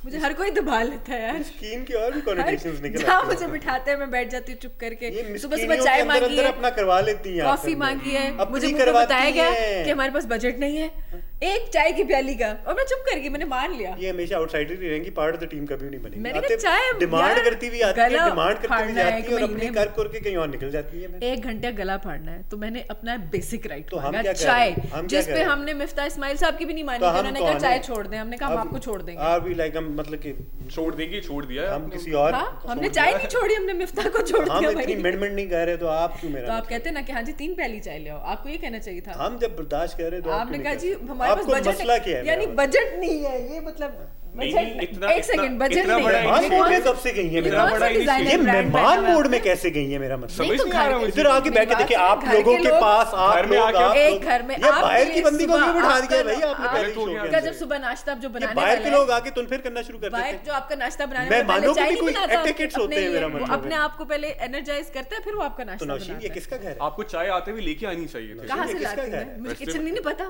मुझे हर कोई दबा लेता है यार। स्किन की और भी कनेक्शंस निकल आती हैं। मुझे बिठाते हैं मैं बैठ जाती हूँ चुप करके। सुबह सुबह चाय मांगी है अपना करवा लेती है कॉफ़ी मांगी है। मुझे करवाया बताया गया कि हमारे पास बजट नहीं है। एक चाय की प्याली का। और मैं चुप कर गई मैंने मान लिया। ये हमेशा आउटसाइडर ही रहेंगी पार्ट ऑफ़ द टीम कभी नहीं बनेगी। मैंने कहा, चाय डिमांड करती भी आती है डिमांड करती भी जाती है और एक अपनी कर करके कहीं और निकल जाती है एक घंटे गला फाड़ना है तो मैंने अपना बेसिक राइट तो हम क्या चाय जिस पे हमने मिफ्ता इस्माइल साहब की भी नहीं मानी तो उन्होंने कहा चाय छोड़ दें हमने कहा हम आपको छोड़ देंगे। आर भी लाइक हम मतलब कि छोड़ देंगे छोड़ दिया हम किसी और हाँ हमने चाय नहीं छोड़ी हमने मिफ्ता को छोड़ दिया हम इतनी मिनट नहीं कह रहे तो आप क्यों मेरा तो आप कहते ना कि हाँ जी तीन प्याली चाय ले आओ आपको ये कहना चाहिए था। हम जब बर्दाश्त कर रहे तो आपने कहा जी हमारे आपको बजट मसला क्या है यानी बजट नहीं है ये मतलब एक second, इतना- इतना नहीं मेहमान मोड में कब से गई ये मेरा कौन सा बड़ा designer ये brand मेहमान बना हुआ? मोड में कैसे गई है मेरा मतलब समझ तो नहीं आ घर रहा के- मुझे इधर आके मेरी बैठ के बात देखिए सुनो, आप लोगों के के पास आप लोग एक घर में बाहर की बंदी को बिठा दिया भाई आपने पहले शो गया। के का अंदर। जब सुबह नाश्ता जो बनाने बाहर के लोग आके तुम फिर करना शुरू कर देते जो आपका नाश्ता बनाने मैं वाला पहले मानूं कि चाय भी नहीं कोई बनाता, अपने होते हैं, मेरा मतलब। अपने आप को पहले एनर्जाइज करते हैं फिर वो आपका तो नाश्ता ये है किसका घर है आपको चाय आते हुए लेके आनी चाहिए थी कहाँ से किसका लाती घर है? मुझे किचन नहीं पता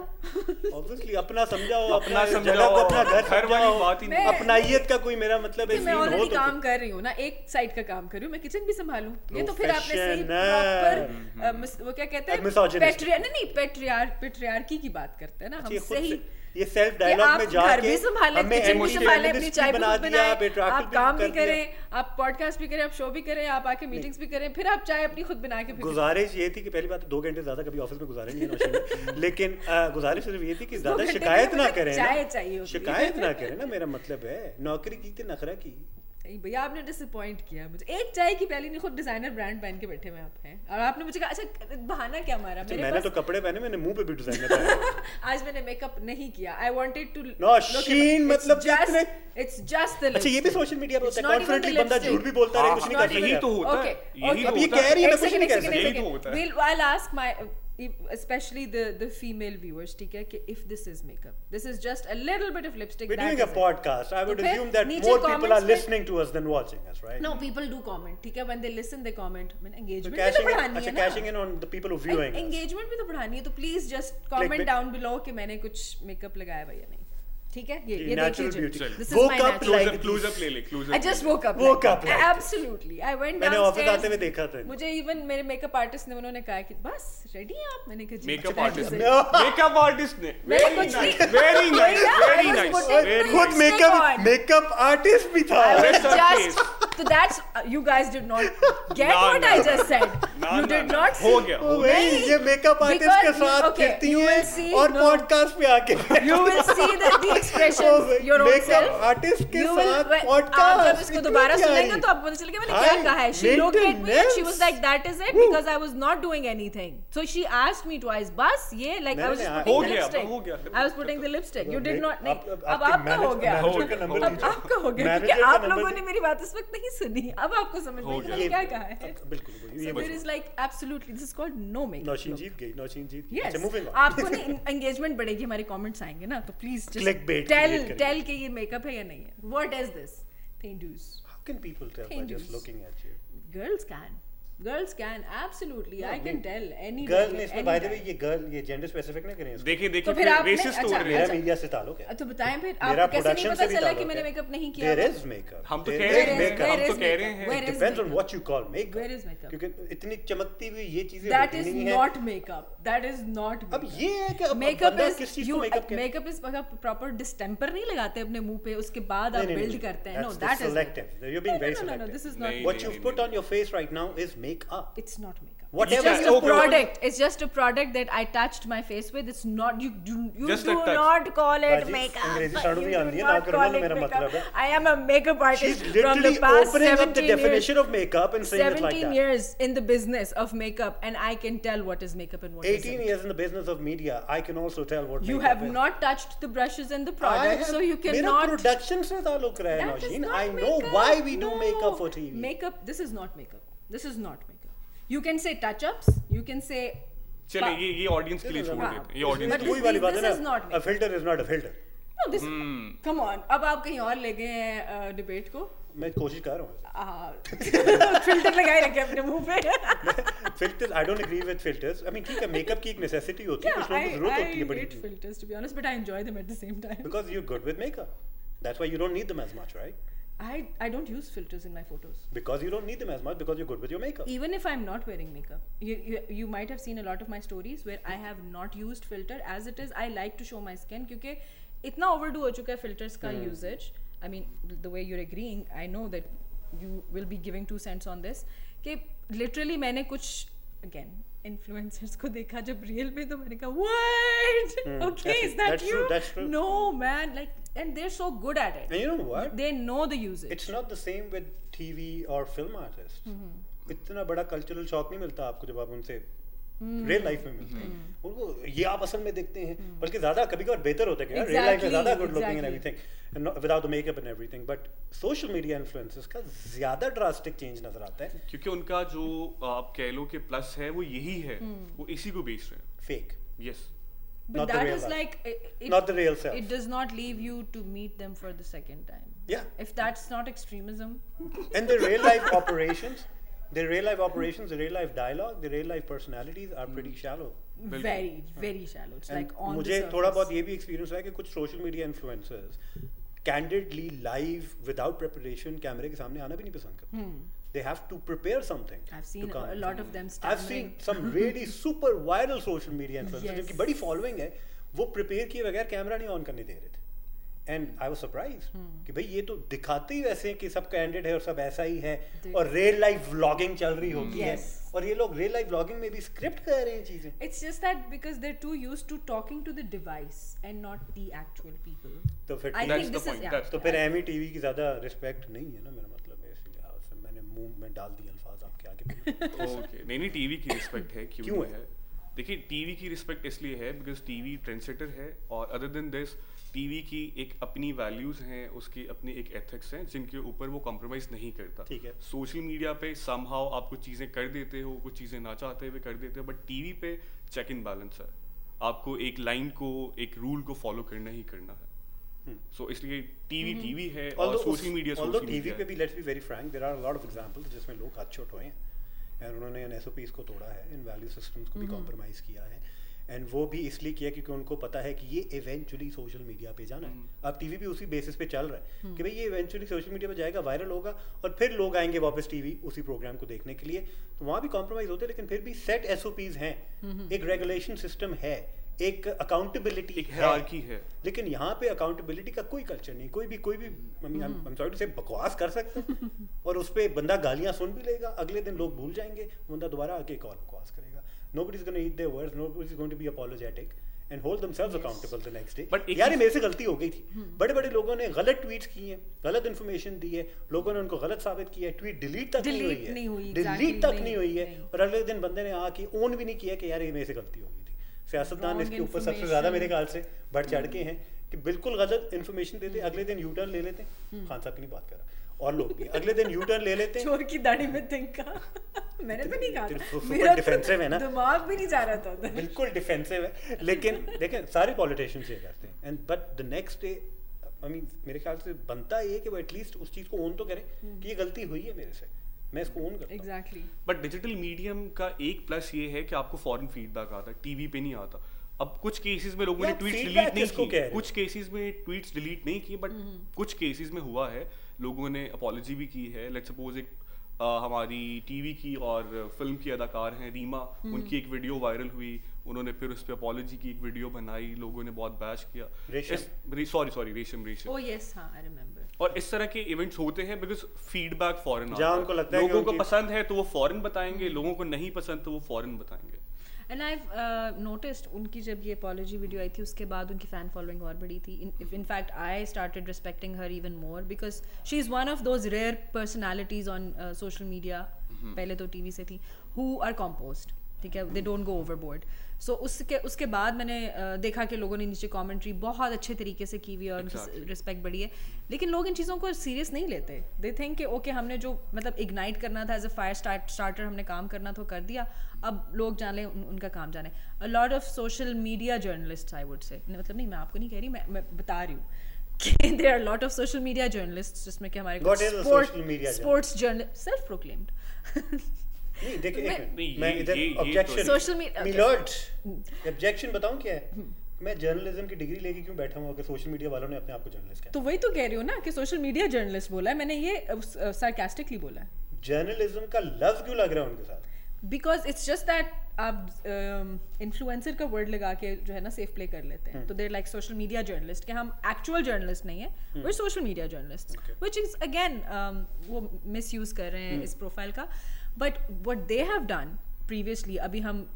ऑब्वियसली अपना समझाओ अपना समझाओ, अपना घर घर वाली बात ही नहीं। अपनाइयत का कोई मेरा मतलब है मैं ऑलरेडी तो काम कर रही हूँ ना एक साइड का काम कर रही हूँ मैं किचन भी संभालूं। ये तो फिर आपने सही प्रॉपर वो क्या कहते हैं? Misogynist. पेट्रिया नहीं नहीं पेट्रियार पेट्रियार्की की बात करते हैं ना हम सही ये सेल्फ डायलॉग में जाके भी संभालें हमें संभालें अपनी चाय बना दिया आप आप काम भी करें आप पॉडकास्ट भी करें आप शो भी करें आप आके मीटिंग्स भी करें फिर आप चाय अपनी खुद बना के गुजारिश ये थी कि पहली बात तो दो घंटे ज़्यादा कभी ऑफ़िस में गुजारे नहीं लेकिन गुजारिश सिर्फ़ ये थी कि ज़्यादा शिकायत ना करें चाय चाहिए शिकायत ना करें ना मेरा मतलब है नौकरी की थी नखरा की? नहीं भैया आपने डिसअपॉइंट किया मुझे। एक चाय की पहली नहीं खुद डिज़ाइनर ब्रांड पहन के बैठे हुए आप हैं। और आपने मुझे कहा अच्छा बहाना क्या मारा? तो मेरे मैंने पास तो कपड़े पहने मैंने मुँह पे भी डिज़ाइन लगाया आज मैंने मेकअप नहीं किया। आई वांटेड टू नौशीन, मतलब कितने- इट्स जस्ट द अच्छा ये भी सोशल मीडिया पे होता है। कॉन्फिडेंटली बंदा झूठ भी बोलता रहे कुछ नहीं कर यही तो होता है। यही. तो अब ये कह रही है मैं कुछ नहीं कह सकता। यही तो होता है। We'll- I'll ask my especially the the female viewers ठीक है कि if this is makeup this is just a little bit of lipstick We're doing a podcast. I would तो assume that more people are listening to us than watching us, right? no people do comment ठीक है when they listen they comment I mean, engagement भी तो बढ़ानी अच्छा है ना cashing in on the people who viewing engagement भी तो बढ़ानी है तो please just comment down below below कि मैंने कुछ makeup लगाया हुआ या नहीं ठीक है? ये ये देख लीजिए this is my closeup closeup ले ले closeup I just woke up woke up absolutely I went down मैंने ऑफ़िस आते हुए देखा था। मुझे इवन मेरे मेकअप आर्टिस्ट ने उन्होंने कहा कि बस रेडी हैं आप? मैंने कहा जी मेकअप आर्टिस्ट ने। मेकअप आर्टिस्ट ने। Very nice very nice very nice खुद मेकअप मेकअप आर्टिस्ट भी था। जस्ट तो that's you guys did not get what I just said you did not हो गया नहीं ये मेकअप आर्टिस्ट के साथ खेलती हूँ और पॉडकास्ट पे आके you will see that oh expressions भाई, your own makeup self. artist के साथ आप जब इसको दोबारा। सुनेंगे तो आपको पता चलेगा मैंने क्या कहा है at me and she was maintenance. like that is it Woo. because I was not doing anything so she asked me twice बस ये मैंने- हो the गया, lipstick हो गया। I was putting the lipstick you did not आप- नहीं अब आपके आपका हो गया अब। आपका हो गया क्योंकि आप लोगों ने। मेरी बात इस वक्त नहीं सुनी अब आपको समझ हो में। आया क्या कहा है बिल्कुल ये is like absolutely this is called no makeup Nausheen. जीत गई नौशीन जीत गई. अच्छा मूविंग आपको नहीं एंगेजमेंट बढ़ेगी हमारे कमेंट्स आएँगे ना तो प्लीज़ Clickbait टेल create करेंगे। टेल के ये मेकअप है या नहीं है व्हाट इज़ दिस थिंडूस How can people tell by Hindus. just looking at you? girls can girls can absolutely i can tell any girl ने इसमें बाय द वे ये गर्ल ये जेंडर स्पेसिफिक नहीं करें इसको। देखिए तो फिर आपने- रेसिस्ट अच्छा, मेरा अच्छा। मीडिया से ताल्लुक है तो बताएँ फिर आपको कैसे नहीं पता चला कि मैंने मेकअप नहीं किया देयर इज़ मेकअप हम तो कह रहे हैं, makeup. हम तो कह रहे हैं। Depends on makeup? what you call makeup. Where is makeup? क्योंकि इतनी चमकती हुई ये चीज़ें is नहीं है। not makeup. That is अब ये है कि मेकअप इज़ किस चीज़ यू को मेकअप कहते हैं। मेकअप इज़ प्रॉपर डिस्टेम्पर नहीं लगाते अपने मुँह पे उसके बाद आप बिल्ड करते हैं। No that is being very no, no, no, selective. this is नहीं, not What you've put on your face right now is makeup. It's not makeup. Whatever. It's just a okay. product. It's just a product that I touched my face with. It's not you. You, you just do not call it Baji, makeup. You do not call makeup. I am a makeup artist She's from the past opening 17 up the definition years, of makeup and saying 17 it like that. years in the business of makeup, and I can tell what is makeup and what 18 isn't. years in the business of media, I can also tell what. You have is. not touched the brushes and the products, so you cannot. Production se taluk hai, I know makeup. why we do no. makeup for TV. Makeup. This is not makeup. This is not makeup. You can say touch-ups. You can say. चले ये ये audience के लिए छोड़ हाँ, देते हैं ये ऑडियंस के वही वाली बात है ना filter is not a filter No, this. Hmm. Come on. अब आप कहीं और ले गए हैं डिबेट को मैं कोशिश कर रहा हूँ फ़िल्टर लगाए रखे अपने मुँह पे filters I don't agree with filters I mean ठीक है मेकअप की एक नेसेसिटी होती है कुछ लोगों को ज़रूरत होती है बड़ी hate filters to be honest, but I enjoy them at the same time. because you're good with makeup that's why you don't need them as much right I I don't use filters in my photos. because you don't need them as much because you're good with your makeup even if i'm not wearing makeup you, you you might have seen a lot of my stories where i have not used filter as it is i like to show my skin क्योंकि इतना overdue हो चुका है filters का usage i mean the way you're agreeing i know that you will be giving two cents on this कि literally मैंने कुछ again influencers को देखा जब real में तो मैंने कहा what Hmm, okay that's- is that that's you true, that's true. no man like and they're so good at it. And you know what? They know the usage. It's not the same with TV or film artists. Mm-hmm. इतना बड़ा cultural shock नहीं मिलता आपको जब आप उनसे real life में मिलते हैं। उनको ये आप असल में देखते हैं बल्कि ज़्यादा कभी कभार बेहतर होता है रियल लाइफ में ज़्यादा good looking and. Everything without the makeup and everything but social media influencers का ज़्यादा ड्रास्टिक चेंज नज़र आता है। क्योंकि उनका जो आप कह लो कि प्लस है वो यही है। वो इसी को बेच रहे हैं। Fake yes But Not the that real is life. like it, it- Not the real self. It does not leave you to meet them for the second time. Yeah. If that's not extremism, and the real life operations the real life operations the real life dialogue the real life personalities are pretty shallow बिल्कुल। very very shallow. It's And like on मुझे the थोड़ा surface. बहुत ये भी experience हुआ है कि कुछ social media influencers candidly live without preparation कैमरे के सामने आना भी नहीं पसंद करते They have to prepare something Hmm. I've seen a lot of them I've seen stammering. some really super viral social media influencers Yes. जिनकी बड़ी फॉलोइंग है वो प्रिपेयर किए बगैर कैमरा नहीं ऑन करने दे रहे थे एंड आई वाज सरप्राइज कि भाई ये तो दिखाते ही वैसे हैं कि सब कैंडिड है और सब ऐसा ही है Dude. और रियल लाइफ व्लॉगिंग चल रही होगी है Yes. और ये लोग रियल लाइफ व्लॉगिंग में भी स्क्रिप्ट कर रहे हैं चीजें It's just that because they're too used to talking to the device and not the actual people. तो फिर I That's think the this is point, yeah. that's तो फिर एमी टीवी की ज्यादा रिस्पेक्ट नहीं है ना मुँह में डाल दिए अल्फाज आपके आगे ओके नहीं नहीं टीवी की रिस्पेक्ट है क्यों, क्यों है? है? देखिए टीवी की रिस्पेक्ट इसलिए है बिकॉज़ टीवी ट्रेंडसेटर है और अदर देन दिस टीवी की एक अपनी वैल्यूज़ हैं उसकी अपनी एक एथिक्स हैं जिनके ऊपर वो कॉम्प्रोमाइज नहीं करता। ठीक है। सोशल मीडिया पे समहाउ आप कुछ चीज़ें कर देते हो कुछ चीज़ें ना चाहते हुए कर देते हो बट टीवी पे चेक इन बैलेंस है। आपको एक लाइन को एक रूल को फॉलो करना ही करना है। सो इसलिए टीवी टीवी है और सोशल मीडिया सोशल टीवी पे भी let's be very frank there are lot of examples जिसमें लोग हाथ छोट हुए हैं एंड उन्होंने इन एसओपीस को तोड़ा है इन वैल्यू सिस्टम्स को भी कॉम्प्रोमाइज किया है एंड वो भी इसलिए किया क्योंकि उनको पता है कि ये इवेंचुअली सोशल मीडिया पे जाना है। अब टीवी भी उसी बेसिस पे चल रहा है कि भाई ये इवेंचुअली सोशल मीडिया पे जाएगा वायरल होगा और फिर लोग आएँगे वापस टीवी उसी प्रोग्राम को देखने के लिए। तो वहाँ भी कॉम्प्रोमाइज होते हैं लेकिन फिर भी सेट एसओपीज हैं। एक रेगुलेशन सिस्टम है। एक अकाउंटेबिलिटी एक hierarchy है। लेकिन यहाँ पे अकाउंटेबिलिटी का कोई कल्चर नहीं कोई भी कोई भी सॉरी से बकवास कर सकते हैं। और उस पर बंदा गालियाँ सुन भी लेगा अगले दिन लोग भूल जाएँगे बंदा दोबारा आके एक और बकवास करेगा। Nobody is going to eat their words nobody is going to be apologetic and hold themselves accountable the next day But एक यार मेरे से गलती हो गई थी। बड़े बड़े लोगों ने गलत ट्वीट किए हैं गलत इन्फॉर्मेशन दी है लोगों ने उनको गलत साबित किया है ट्वीट डिलीट तक नहीं हुई है। डिलीट तक नहीं, नहीं हुई है। और अगले दिन बंदे ने आके ओन भी नहीं किया कि यार ये मेरे से गलती हो गई थी। सियासतदान इसके ऊपर सबसे ज़्यादा मेरे ख्याल से बढ़ चढ़ के हैं कि बिल्कुल गलत इन्फॉर्मेशन देते अगले दिन यू टर्न ले लेते। हम्म। खान साहब की नहीं बात कर रहा। और लोग भी अगले दिन यू टर्न ले लेते। हैं चोर की दाढ़ी में तिनका। मैंने तो नहीं कहा मेरा तो है ना? दिमाग भी नहीं जा रहा था बिल्कुल डिफेंसिव है। लेकिन देखें सारे पॉलिटिशियंस ये करते हैं। And but the next day I mean मेरे ख्याल से बनता ये कि वो एटलीस्ट उस चीज़ को ओन तो करे कि ये गलती हुई है मेरे से। मैं इसको ओन करता हूँ। Exactly. बट डिजिटल मीडियम का एक प्लस ये है कि आपको फॉरेन फीडबैक आता है टीवी पे नहीं आता। अब कुछ केसेस में लोगों ने feedback डिलीट नहीं किए। कुछ केसेस में ट्वीट्स डिलीट नहीं किए बट कुछ केसेस में हुआ है लोगों ने अपॉलॉजी भी की है। लेट्स सपोज़ एक अ, हमारी टीवी की और फ़िल्म की अदाकार हैं रीमा हम्म। उनकी एक वीडियो वायरल हुई उन्होंने फिर उस पर अपॉलॉजी की एक वीडियो बनाई लोगों ने बहुत बैश किया। सॉरी सॉरी रेशम रेशम। Oh हाँ. और इस तरह के इवेंट्स होते हैं बिकॉज़ फीडबैक फॉरेन जहाँ उनको लगता है लोगों को पसंद है तो वो फॉरेन बताएँगे लोगों को नहीं पसंद तो वो फॉरेन बताएँगे And I've uh, noticed उनकी जब ये apology video आई थी उसके बाद उनकी fan following और बढ़ी थी. In, if in fact I started respecting her even more because she is one of those rare personalities on uh, social media. पहले तो TV से थी who are composed. ठीक है they don't go overboard. So उसके उसके बाद मैंने देखा कि लोगों ने नीचे commentary बहुत अच्छे तरीके से की हुई है और Exactly. रिस्पेक्ट बढ़ी है लेकिन लोग इन चीज़ों को सीरियस नहीं लेते दे थिंक कि ओके हमने जो मतलब इग्नाइट करना था एज अ फायर स्टार्टर हमने काम करना तो कर दिया अब लोग जाने उन, उनका काम जाने a lot of social media journalist I would say मतलब नहीं मैं आपको नहीं कह रही मैं मैं बता रही हूँ there are lot of social media journalist जिसमें कि हमारे? स्पोर्ट्स जर्नलिस्ट सेल्फ प्रोक्लेम्ड नहीं देखिए एक मैं इधर ये- ये तो ऑब्जेक्शन। Social media- ऑब्जेक्शन बताऊँ क्या है? मैं जर्नलिज्म की डिग्री लेके क्यों बैठा हूँ अगर सोशल मीडिया वालों ने अपने आप को जर्नलिस्ट तो वही तो कह रही हूँ ना कि सोशल मीडिया जर्नलिस्ट बोला है मैंने ये सार्केस्टिकली बोला है। जर्नलिज्म का लफ्ज क्यों लग रहा है उनके साथ? बिकॉज़ इट्स जस्ट दैट आप इन्फ्लुएंसर का वर्ड लगा के जो है ना सेफ़ प्ले कर लेते हैं। तो there like social media journalist कि हम एक्चुअल जर्नलिस्ट नहीं है वे social media journalist which is again वो मिस यूज़ कर रहे हैं इस प्रोफ़ाइल का। But what they have done previously अभी हम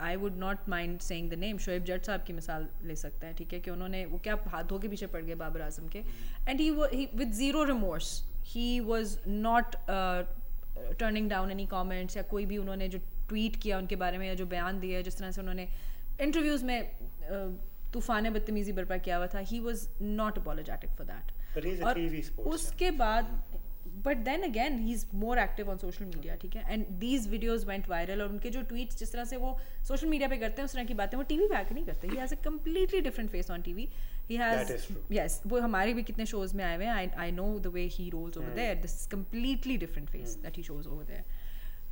I would not mind saying the name Shoaib Jatt sahab की मिसाल ले सकते हैं ठीक है कि उन्होंने वो क्या हाथों के पीछे पड़ गए बाबर आज़म के। And he with zero remorse he was not turning down any comments या कोई भी उन्होंने जो ट्वीट किया उनके बारे में या जो बयान दिया जिस तरह से उन्होंने इंटरव्यूज़ में तूफ़ान बदतमीज़ी बर्पा किया हुआ था he was not apologetic for that और उसके बाद but then again he is more active on social media ठीक है? And these videos went viral और उनके जो ट्वीट्स जिस तरह से वो सोशल मीडिया पे करते हैं उस तरह की बातें वो टीवी पे आके नहीं करते। He has a completely different face on TV he has yes वो हमारे भी कितने शोज़ में आए हुए हैं। I know the way he rolls over there this is completely different face that he shows over there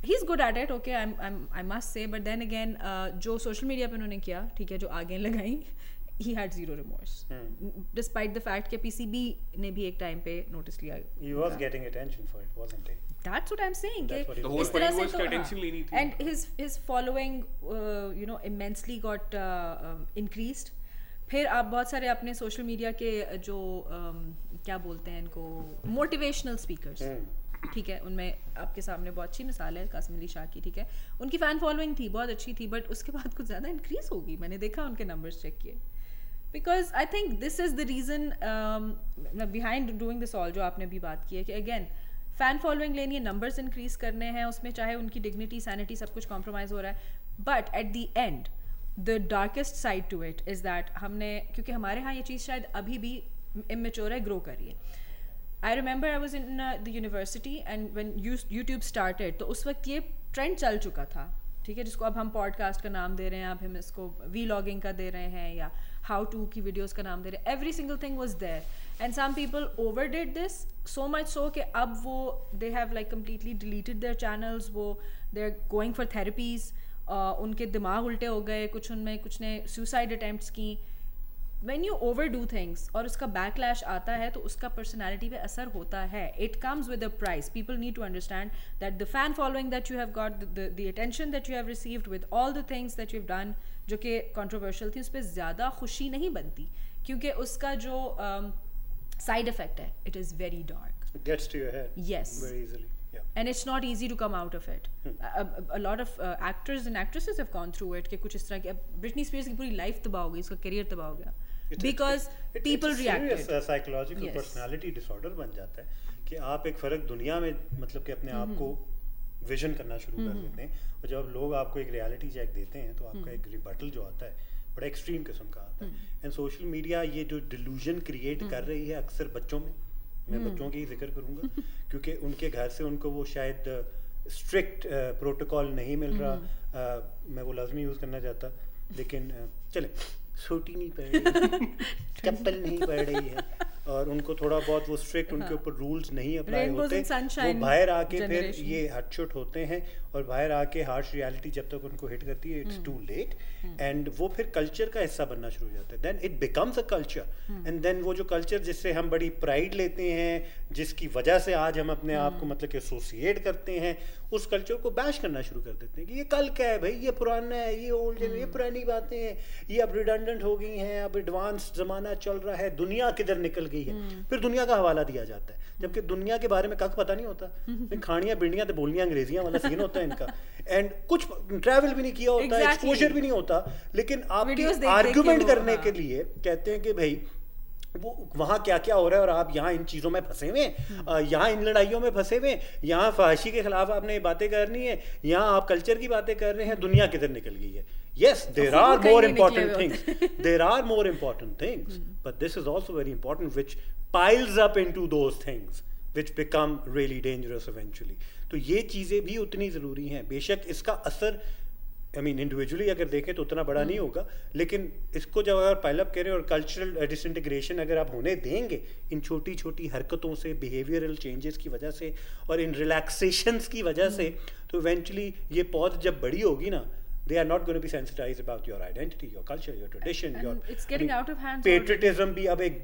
he is good at it okay I must say but then again जो social media पर उन्होंने किया ठीक है जो आगे लगाई he had zero remorse hmm. despite the fact कि PCB ने भी एक टाइम पे नोटिस लिया he was getting attention for it wasn't he that's what I'm saying that's what the whole point was कि attention लेनी थी and his his following uh, you know immensely got uh, um, increased फिर आप बहुत सारे अपने social media के जो um, क्या बोलते हैं इनको मोटिवेशनल स्पीकर्स hmm. ठीक है उनमें आपके सामने बहुत अच्छी मिसाल है कासिम अली शाह की ठीक है उनकी फ़ैन फॉलोइंग थी बहुत अच्छी थी बट उसके बाद कुछ ज़्यादा इंक्रीज होगी मैंने देखा उनके नंबर्स चेक किए because I think this is the reason behind doing this all जो आपने अभी बात की है कि अगेन फ़ैन फॉलोइंग लेनी है नंबर्स इंक्रीज करने हैं, उसमें चाहे उनकी डिग्निटी सैनिटी सब कुछ कॉम्प्रोमाइज़ हो रहा है but at the end the darkest side to it is that हमने, क्योंकि हमारे यहाँ ये चीज़ शायद अभी भी इमेच्योर है ग्रो कर रही है। I remember I was in the university and one YouTube started तो उस वक्त ये ट्रेंड चल चुका था, ठीक है, जिसको अब हम पॉडकास्ट का नाम दे रहे हैं, अब हम इसको वी लॉगिंग का दे रहे हैं या हाउ टू की वीडियोज़ का नाम दे रहे। Every single thing was there and some people overdid this so much so कि अब वो they have like completely deleted their channels वो they are going for therapies उनके दिमाग उल्टे हो गए, कुछ उनमें, कुछ ने सुसाइड अटैम्प्ट की। When you over do things और उसका बैकलैश आता है तो उसका पर्सनैलिटी पे असर होता है। It comes with a price people need to understand that the fan following that you have got the attention that you have received with all the things that you have done जो कि controversial थी उस पर ज़्यादा खुशी नहीं बनती क्योंकि उसका जो साइड um, इफ़ेक्ट है it is very dark easy to come out of it. Hmm. a, a, lot of uh, actors and actresses have gone through it कि कुछ इस तरह की ब्रिटनी स्पीयर्स की पूरी लाइफ तबाह हो गई उसका करियर तबाह हो गया। Because people reacted psychological personality disorder बन जाता है कि आप एक फ़र्क दुनिया में मतलब कि अपने आप को विजन करना शुरू कर देते हैं और जब लोग आपको एक रियलिटी चेक देते हैं तो आपका एक रिबटल जो आता है बड़ा एक्सट्रीम किस्म का आता है। एंड सोशल मीडिया ये जो डिलूजन क्रिएट कर रही है अक्सर बच्चों में मैं बच्चों की ही ज़िक्र करूँगा क्योंकि उनके घर से उनको वो शायद स्ट्रिक्ट प्रोटोकॉल नहीं मिल रहा। मैं वो लाजमी यूज़ करना चाहता लेकिन चले छोटी नहीं पड़ रही चप्पल नहीं पड़ रही है। और उनको थोड़ा बहुत वो स्ट्रिक्ट उनके हाँ। ऊपर रूल्स नहीं अप्लाई होते वो बाहर आके फिर ये हटछुट होते हैं और बाहर आके हार्श रियलिटी जब तक उनको हिट करती है इट्स टू लेट एंड वो फिर कल्चर का हिस्सा बनना शुरू हो जाता है। Then it becomes a culture and then वो जो कल्चर जिससे हम बड़ी प्राइड लेते हैं जिसकी वजह से आज हम अपने आप को hmm. मतलब कि एसोसिएट करते हैं उस कल्चर को बैश करना शुरू कर देते हैं कि ये कल क्या है भाई ये पुराना है ये ओल्ड है ये hmm. पुरानी बातें हैं ये अब रिडंडेंट हो गई हैं अब एडवांस ज़माना चल रहा है दुनिया किधर निकल गई है hmm. फिर दुनिया का हवाला दिया जाता है जबकि दुनिया के बारे में कख पता नहीं होता खानियाँ बिंडियाँ तो बोलियाँ अंग्रेजियाँ वाला सीन होता है इनका एंड कुछ ट्रैवल भी नहीं किया होता. एक्सपोजर भी नहीं होता लेकिन आप आर्ग्यूमेंट करने हाँ. के लिए कहते हैं कि भाई वो वहाँ क्या क्या हो रहा है और आप यहाँ इन चीज़ों में फंसे हुए हैं? यहाँ इन लड़ाइयों में फंसे हुए हैं? यहाँ फहशी के खिलाफ आपने बातें करनी है? यहाँ आप कल्चर की बातें कर रहे हैं? दुनिया किधर निकल गई है? Yes there are more important things there are more important things but this is also very important which piles up into two things which become really dangerous eventually तो ये चीज़ें भी उतनी ज़रूरी हैं। बेशक इसका असर आई मीन इंडिविजुअली अगर देखें तो उतना बड़ा नहीं हम्म। होगा लेकिन इसको जब अगर पाइलअप करें और कल्चरल डिसइंटीग्रेशन अगर आप होने देंगे इन छोटी छोटी हरकतों से बिहेवियरल चेंजेस की वजह से और इन रिलैक्सेशंस की वजह से हम्म। तो इवेंचुअली ये पौध जब बड़ी होगी ना they are not going to be sensitized about your identity, your culture, your tradition, and your it's getting I mean, out of hand. Patriotism भी अब एक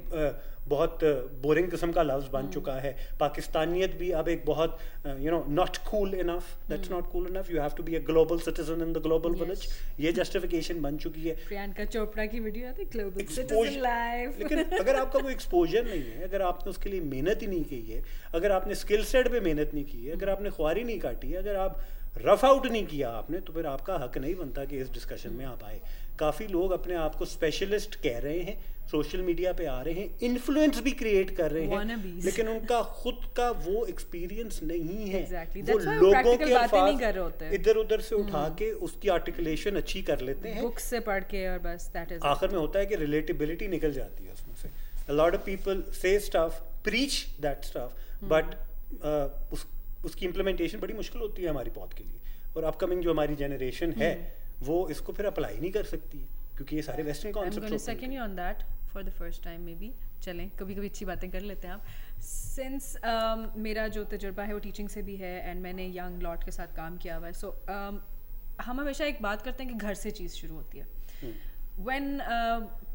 बहुत बोरिंग किस्म का लफ्ज बन चुका है। पाकिस्तानियत भी अब एक बहुत you know not cool enough that's not cool enough you have to be a global citizen in the global village ये जस्टिफिकेशन बन चुकी है। प्रियंका चोपड़ा की वीडियो आती ग्लोबल सिटीजन लाइफ लेकिन अगर आपका कोई एक्सपोजर नहीं है अगर आपने उसके लिए मेहनत ही नहीं की है अगर आपने स्किल सेट पे मेहनत नहीं की है अगर आपने ख्वारी नहीं काटी है अगर आप रफ आउट नहीं किया आपने तो फिर आपका हक नहीं बनता कि इस डिस्कशन में आप आए। काफ़ी लोग अपने आप को स्पेशलिस्ट कह रहे हैं। सोशल मीडिया पे आ रहे हैं इन्फ्लुएंस भी क्रिएट कर रहे हैं लेकिन उनका खुद का वो एक्सपीरियंस नहीं है Exactly. वो लोगों के बातें नहीं कर रहे अल्फाज होते हम्म। इधर उधर से उठा के उसकी आर्टिकुलेशन अच्छी कर लेते हैं बुक्स से पढ़ के और बस दैट इज़ आखिर में होता है कि रिलेटिबिलिटी निकल जाती है उसमें से a lot of people say stuff preach that stuff Hmm. but uh, उस उसकी इम्प्लीमेंटेशन बड़ी मुश्किल होती है हमारी पौध के लिए और अपकमिंग जो हमारी जनरेशन है Hmm. वो इसको फिर अप्लाई नहीं कर सकती है क्योंकि ये सारे western concept second you on that for the first time maybe चलें कभी कभी अच्छी बातें कर लेते हैं आप। सिंस um, मेरा जो तजुर्बा है वो टीचिंग से भी है एंड मैंने यंग लॉट के साथ काम किया हुआ है सो हम हमेशा एक बात करते हैं कि घर से चीज़ शुरू होती है। वैन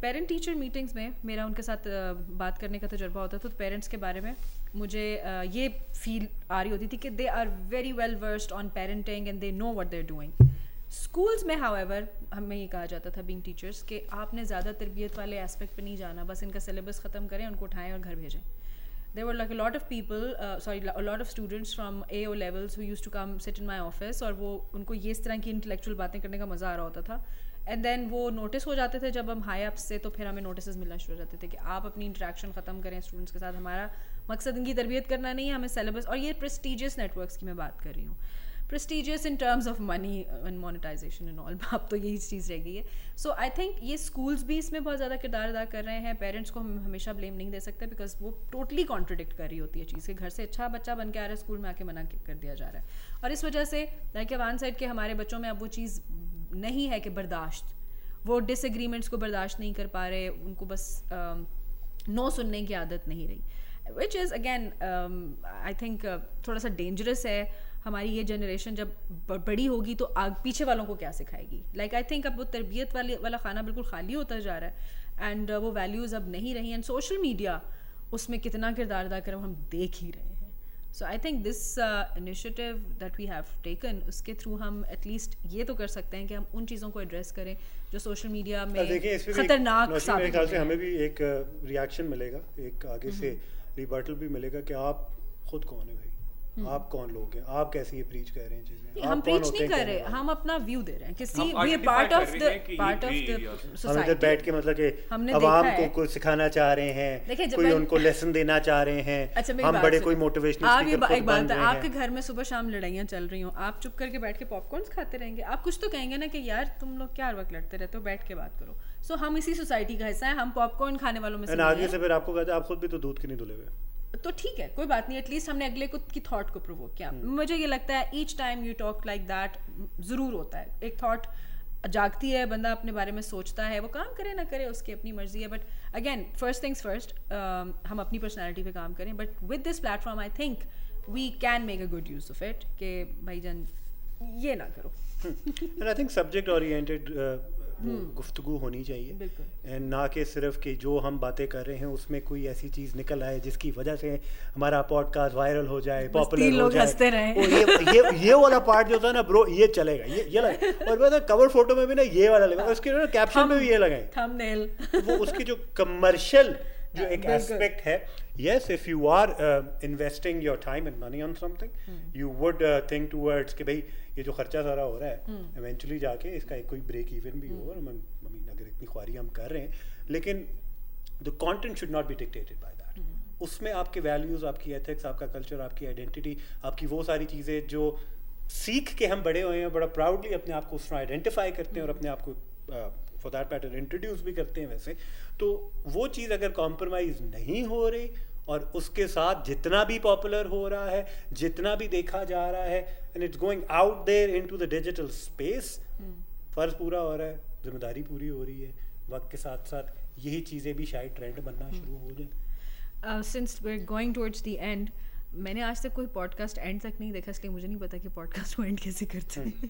पेरेंट टीचर मीटिंग्स में मेरा उनके साथ uh, बात करने का तजुर्बा होता था तो पेरेंट्स के बारे में मुझे uh, ये फील आ रही होती थी कि they are very well versed on parenting and they know what they're doing schools में हाउएवर हमें ये कहा जाता था बिंग टीचर्स कि आपने ज़्यादा तरबियत वाले एस्पेक्ट पे नहीं जाना बस इनका सिलेबस ख़त्म करें उनको उठाएँ और घर भेजें। There were like a lot of people uh, sorry a lot of students from AO levels who used to come sit in और वो उनको ये इस तरह की इंटेलेक्चुअल बातें करने का मज़ा आ रहा होता था। एंड देन वो नोटिस हो जाते थे जब हम हाई अप से तो फिर हमें नोटिस मिलना शुरू हो जाते थे कि आप अपनी इंट्रैक्शन ख़त्म करें स्टूडेंट्स के साथ। हमारा मकसद इनकी तरबियत करना नहीं है हमें सिलेबस और ये प्रेस्टिजियस नेटवर्क्स की मैं बात कर रही हूँ। Prestigious in terms of money and monetization and all अब तो यही चीज़ रह गई है। सो आई थिंक ये स्कूल्स भी इसमें बहुत ज़्यादा किरदार अदा कर रहे हैं। पेरेंट्स को हम हमेशा ब्लेम नहीं दे सकते बिकॉज़ वो टोटली कॉन्ट्रोडिक्ट कर रही होती है चीज़ के। घर से अच्छा बच्चा बन के आ रहा है स्कूल में आके मना कर दिया जा रहा है। और इस वजह से लाइक वन साइड के हमारे बच्चों में अब वो चीज़ नहीं है कि बर्दाश्त। वो डिसएग्रीमेंट्स को बर्दाश्त नहीं कर पा रहे, उनको बस नो सुनने की आदत नहीं रही। Which is again I think थोड़ा सा डेंजरस है। हमारी ये जनरेशन जब बड़ी होगी तो आग पीछे वालों को क्या सिखाएगी? लाइक आई थिंक अब वो तरबियत वाले वाला खाना बिल्कुल खाली होता जा रहा है एंड वो वैल्यूज़ अब नहीं रही एंड सोशल मीडिया उसमें कितना किरदार अदा करे हम देख ही रहे हैं। So I think this initiative that we have taken उसके थ्रू हम एटलीस्ट ये तो कर सकते हैं कि हम उन चीज़ों को एड्रेस करें जो सोशल मीडिया में खतरनाक मेरे ख्याल से हमें भी एक रिएक्शन मिलेगा एक आगे से हम्म। रिबर्टल भी मिलेगा कि आप खुद कौन है भाई? आप कौन लोग हैं? आप कैसे ये प्रीच कर रहे हैं चीज़ें? हम प्रीच नहीं कर रहे हम अपना व्यू दे रहे हैं। कि see we identify part of the हैं कि ये पार्ट ऑफ़ द हैं। हम इधर बैठ के मतलब कि हमने देखा को। कुछ सिखाना चाह रहे हैं कोई उनको लेसन देना चाह रहे हैं अच्छा हम बड़े कोई मोटिवेशनल आप ये स्पीकर बा- एक बात है आपके घर में सुबह शाम लड़ाइयाँ चल रही हूँ आप चुप करके बैठ के पॉपकॉर्न खाते रहेंगे। आप कुछ तो कहेंगे ना कि यार तुम लोग क्या हर वक्त लड़ते रहते हो बैठ के बात करो। सो हम इसी सोसाइटी का हिस्सा है हम पॉपकॉर्न खाने वालों में से आगे से फिर आपको कहते हैं आप खुद भी तो दूध के नहीं धुले हुए। तो ठीक है कोई बात नहीं एटलीस्ट हमने अगले को की थॉट को प्रोवोक किया। hmm. मुझे ये लगता है each time you talk like that ज़रूर होता है। एक थॉट जागती है बंदा अपने बारे में सोचता है वो काम करे ना करे उसकी अपनी मर्ज़ी है। But again first things first हम अपनी पर्सनैलिटी पे काम करें। But with this platform I think we can make a good use of it कि भाईजान ये ना करो। And I think subject oriented गुफ्तगू होनी चाहिए। एंड ना कि सिर्फ़ कि जो हम बातें कर रहे हैं उसमें कोई ऐसी चीज़ निकल आए जिसकी वजह से हमारा पॉडकास्ट वायरल हो जाए पॉपुलर हो जाए। ओ, ये ये ये वाला पार्ट जो था ना ब्रो ये चलेगा ये ये लगा। और पता कवर फ़ोटो में भी ना ये वाला लगा उसके ना कैप्शन में भी ये लगाए। वो उसकी जो कमर्शियल जो एक एस्पेक्ट है. Yes if you are investing your time and money on on you would think towards कि भाई ये जो खर्चा सारा हो रहा है eventually जाके इसका एक कोई ब्रेक इवन भी हो और I अगर इतनी ख्वारी हम कर रहे हैं लेकिन the content should not be dictated by that उसमें आपके वैल्यूज़ आपकी एथिक्स आपका कल्चर आपकी आइडेंटिटी आपकी वो सारी चीज़ें जो सीख के हम बड़े हुए हैं बड़ा प्राउडली अपने आप को उसमें आइडेंटिफाई करते हैं और अपने आप को फॉर दैट मैटर इंट्रोड्यूस भी करते हैं वैसे तो वो चीज़ अगर कॉम्प्रोमाइज़ नहीं हो रही और उसके साथ जितना भी पॉपुलर हो रहा है जितना भी देखा जा रहा है and it's going out there into the digital space फ़र्ज़ पूरा हो रहा है ज़िम्मेदारी पूरी हो रही है वक्त के साथ साथ यही चीज़ें भी शायद ट्रेंड बनना शुरू हो जाए। Since we going towards the end मैंने आज तक कोई पॉडकास्ट एंड तक नहीं देखा इसलिए मुझे नहीं पता कि पॉडकास्ट को एंड कैसे करते हैं।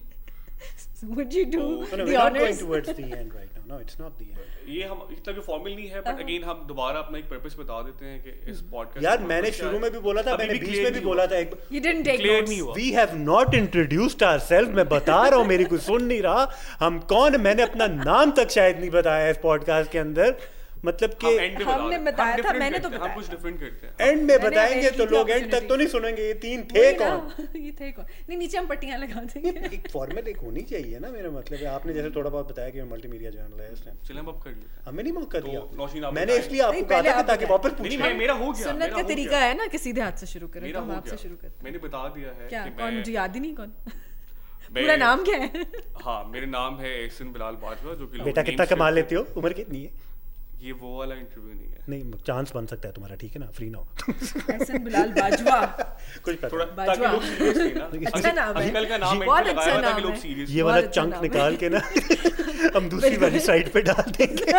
would you do No, no, the we're not going towards the end right now. No, it's not the end. ये हम इतना भी फॉर्मल नहीं है बट। अगेन हम दोबारा अपना एक पर्पस बता देते हैं कि इस पॉडकास्ट यार मैंने शुरू में भी बोला था मैंने बीच में भी बोला था एक you didn't take Clear notes. नहीं हुआ। We have not introduced ourself मैं बता रहा हूँ मेरी कोई सुन नहीं रहा। हम कौन? मैंने अपना नाम तक शायद नहीं बताया इस पॉडकास्ट के अंदर। मतलब कि हमने। बताया था, मैंने तो बताया कुछ डिफरेंट करते हैं। एंड में बताएँगे तो लोग एंड तक तो नहीं सुनेंगे ये तीन थे कौन? ये थे कौन? नहीं नीचे हम पट्टियाँ लगा देंगे। एक फॉर्मेट एक होनी चाहिए ना मेरा मतलब। है आपने जैसे थोड़ा बहुत बताया कि मैं मल्टीमीडिया जर्नलिस्ट हैं। चलिए हम अब कर लेते हैं। हमें नहीं मौका तो दिया। मैंने इसलिए आपको कहा था ताकि। वापस नहीं मेरा हो गया सुन्नत का तरीका है ना कि सीधे हाथ से शुरू करें मेरा तो हो आपसे गया। शुरू करते हैं। मैंने बता दिया है क्या? कि कौन? मैं- मुझे याद ही नहीं कौन? पूरा नाम क्या है? हाँ मेरे नाम है एहसन बिलाल बाजवा जो कि बेटा कितना कमा लेते हो? उम्र कितनी है? ये वो वाला इंटरव्यू नहीं है। नहीं चांस बन सकता है तुम्हारा ठीक है ना? फ्री ना हो। बिलाल बाजवा। कुछ थोड़ा ताकि बाजवा। लोग सीरियस ना। अच्छा नाम है। का नाम ये- बहुत अच्छा नाम लोग सीरियस ये वाला अच्छा चंक निकाल के ना हम दूसरी वाली साइड पे डाल देंगे.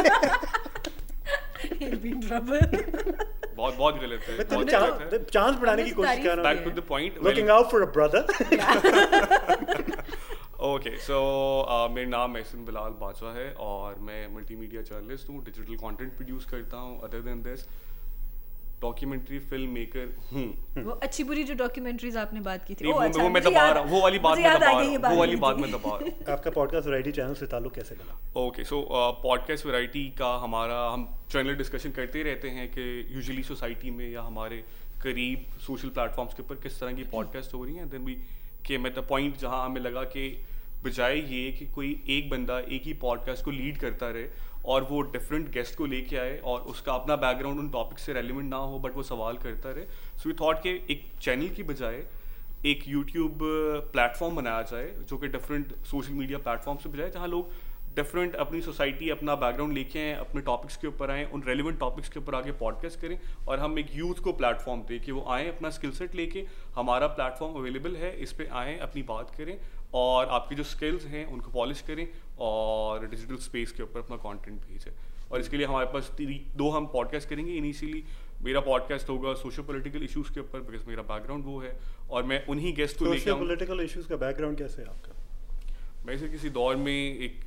बहुत बहुत गलत है। बहुत गलत है। चांस बढ़ाने की कोशिश कर रहा बैक हूँ to the point looking out for a brother okay so मेरा नाम एहसन बिलाल बाजवा है और मैं मल्टीमीडिया जर्नलिस्ट हूँ डिजिटल कंटेंट प्रोड्यूस करता हूँ। Other than this documentary film maker हूँ। वो अच्छी बुरी जो डॉक्यूमेंट्रीज आपने बात की थी। ओ वो अच्छा वो मैं दबा रहा हूँ। वो वाली बात मैं दबा रहा हूँ। वो वाली बात। मैं दबा रहा हूँ। आपका पॉडकास्ट वैरायटी चैनल से ताल्लुक कैसे बना? ओके सो पॉडकास्ट वैरायटी का हमारा हम जनरल डिस्कशन करते ही रहते हैं कि यूजुअली सोसाइटी में या हमारे करीब सोशल प्लेटफॉर्म्स के ऊपर किस तरह की पॉडकास्ट हो रही हैं। देन वी के मैं द पॉइंट जहाँ हमें लगा कि बजाय ये कि कोई एक बंदा एक ही पॉडकास्ट को लीड करता रहे और वो डिफरेंट गेस्ट को लेके आए और उसका अपना बैकग्राउंड उन टॉपिक से रेलिवेंट ना हो बट वो सवाल करता रहे। सो वी थॉट के एक चैनल की बजाय एक यूट्यूब प्लेटफॉर्म बनाया जाए, जो कि डिफरेंट सोशल मीडिया प्लेटफॉर्म से बजाय, जहाँ लोग डिफरेंट अपनी सोसाइटी अपना बैकग्राउंड लेके आएँ, अपने टॉपिक्स के ऊपर आएँ, उन रेलिवेंट टॉपिक्स के ऊपर आगे पॉडकास्ट करें और हम एक यूथ को प्लेटफॉर्म दें कि वो आएँ, अपना स्किल सेट लेके, हमारा प्लेटफॉर्म अवेलेबल है, इस पर आएँ, अपनी बात करें और आपकी जो स्किल्स हैं उनको पॉलिश करें और डिजिटल स्पेस के ऊपर अपना कंटेंट भेजें। और इसके लिए हमारे पास दो हम पॉडकास्ट करेंगे इनिशियली मेरा पॉडकास्ट होगा सोशल पॉलिटिकल इश्यूज़ के ऊपर बिकॉज़ मेरा बैकग्राउंड वो है। और मैं उन्हीं गेस्ट को लेके सोशल आऊँ। पॉलिटिकल इश्यूज़ का बैकग्राउंड कैसे है आपका? मैं से किसी दौर में एक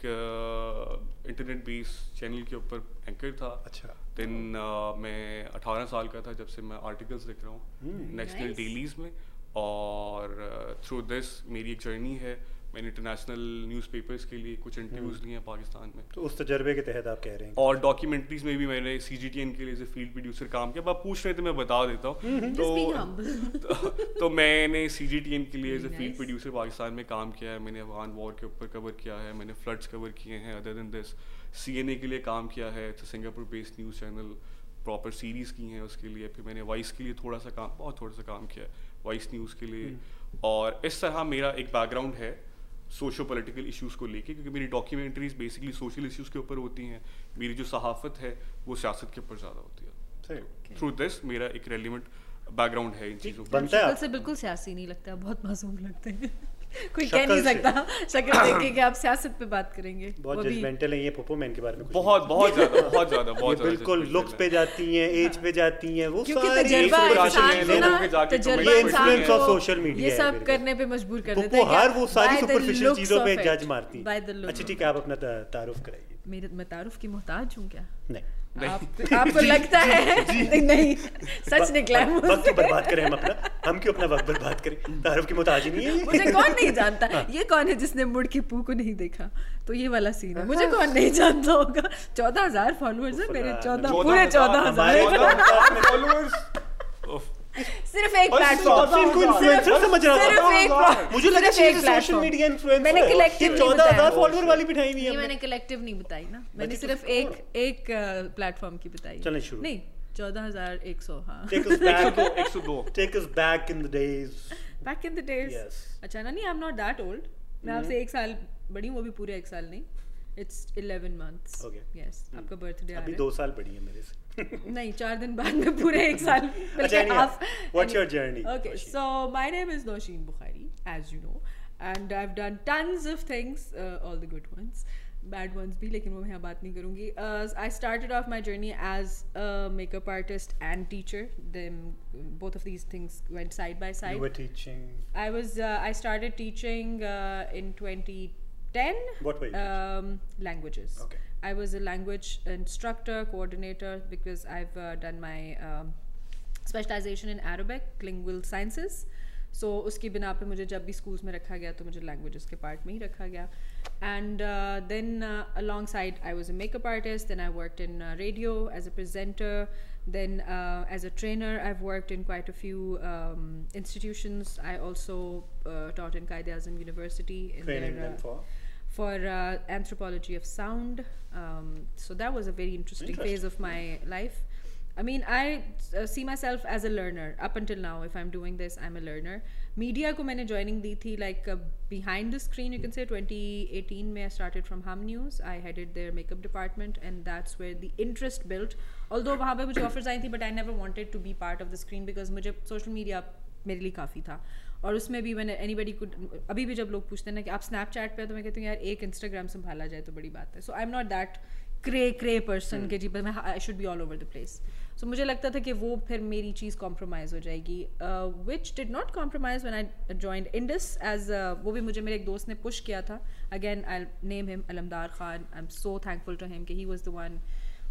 इंटरनेट बेस्ड चैनल के ऊपर एंकर था। अच्छा। देन मैं 18 साल का था जब से मैं आर्टिकल्स लिख रहा हूँ। नेशनल डेलीज में। और थ्रू दिस मेरी एक जर्नी है। मैंने इंटरनेशनल न्यूज़पेपर्स के लिए कुछ इंटरव्यूज़ लिए हैं पाकिस्तान में। तो उस तजर्बे के तहत आप कह रहे हैं? और डॉक्यूमेंट्रीज में भी मैंने सी जी टी एन के लिए एज ए फ़ील्ड प्रोड्यूसर काम किया। अब आप पूछ रहे थे मैं बता देता हूँ। Just being humble. तो, तो मैंने सी जी टी एन के लिए as a field producer Pakistan में काम किया है। मैंने अफगान वॉर के ऊपर कवर किया है। मैंने फ्लड्स कवर किए हैं। Other than this C N A के लिए काम किया है। तो Singapore based news channel proper series की हैं उसके लिए। फिर मैंने वॉइस के लिए थोड़ा सा काम बहुत थोड़ा सा काम किया है। वॉइस न्यूज़ के लिए। और इस तरह मेरा एक बैकग्राउंड है सोशो पोलिटिकल इशूज को लेके क्योंकि मेरी डॉक्यूमेंट्रीज बेसिकली सोशल इशूज के ऊपर होती हैं। मेरी जो सहाफ़त है वो सियासत के ऊपर ज़्यादा होती है। थ्रू दिस मेरा एक रेलिवेंट बैकग्राउंड है इन चीज़ों से बिल्कुल सियासी नहीं लगता बहुत मासूम लगते हैं। कोई कह नहीं सकता। शक्ल देख के कि आप सियासत पे बात करेंगे। बहुत जजमेंटल है ये पोपो मैन के बारे में बहुत बहुत ज़्यादा बहुत ज़्यादा बहुत ये बिल्कुल लुक्स पे जाती हैं एज पे जाती हैं वो क्योंकि सारी तजर्बा सौ इंसान को ना लोगों के जाके तजर्बा ये इंसान को social media ये सब करने पे मजबूर कर देता है हर वो सारी सुपरफिशियल चीज़ों पे जज मारती हैं। अच्छा ठीक है आप अपना तारुफ कराइए। मेरे मैं तारुफ की मोहताज हूँ क्या? नहीं। आप, आपको लगता है? नहीं, नहीं सच निकला है वक्त। बर्बाद करें हम अपना। हम क्यों अपना वक्त बर्बाद करें? तारुफ की मोहताज नहीं है। मुझे कौन नहीं जानता। ये कौन है जिसने मुड़ के पू को नहीं देखा? तो ये वाला सीन है। मुझे कौन नहीं जानता होगा? चौदह हज़ार फॉलोअर्स है मेरे चौदह पूरे चौदह हज़ार। फॉलोअर्स सिर्फ़ एक प्लेटफॉर्म आपसे इनको समझ रहा था। सिर्फ़ मुझे लगा सिर्फ़ सोशल मीडिया इन्फ्लुएंसर मैंने collective नहीं चौदह हज़ार बताया। फॉलोअर वाली बिठाई हुई है मैंने कलेक्टिव नहीं बताई ना। मैंने सिर्फ़ एक एक प्लेटफॉर्म की बताई चलें शुरू। नहीं चौदह हज़ार एक सौ हाँ। दो बैक इन द। डेज़ अच्छा ना नहीं I am not that old मैं आपसे एक साल बड़ी हूँ वो भी पूरे एक साल नहीं। इट्स इलेवन मंथ यस आपका बर्थडे अभी दो साल पड़ी है मेरे से। नहीं चार दिन बाद में पूरे एक साल what's your journey okay so my name is Nausheen Bukhari as you know and I have done tons of things all the good ones bad ones भी लेकिन वो मैं यहाँ बात नहीं करूँगी। I started off my journey as makeup artist and teacher both of these things went side by side I was I started teaching in twenty 10 what were you um, languages. Okay. i was a language instructor coordinator because i've uh, done my um, specialization in arabic lingual sciences. So, उसकी बिना पे मुझे जब भी schools में रखा गया तो मुझे लैंग्वेजेस के पार्ट में ही रखा गया and then uh, as a trainer i've worked in quite a few um, institutions i also uh, taught in qaid azam university in Training their, them for? for uh, anthropology of sound. Um, so that was a very interesting, phase of my life. I mean, I uh, see myself as a learner up until now. If I'm doing this, I'm a learner. Media को मैंने joining दी थी like uh, behind the screen. You can say 2018 में I started from Hum News. I headed their makeup department, and that's where the interest built. Although वहाँ पे मुझे offers आई थी, but I never wanted to be part of the screen because मुझे social media मेरे लिए काफ़ी था। और उसमें भी मैंने एनी बडी कुड अभी भी जब लोग पूछते हैं ना कि आप स्नैपचैट पे तो मैं कहती हूँ यार एक इंस्टाग्राम संभाला जाए तो बड़ी बात है। So I am not that cray cray person के जी मैं I should be all over the place so मुझे लगता था कि वो फिर मेरी चीज़ कॉम्प्रोमाइज़ हो जाएगी which did not compromise one I joined Indus as वो भी मुझे मेरे एक दोस्त ने पुश किया था। Again I name him Alamdar Khan I am so thankful to him कि he was the one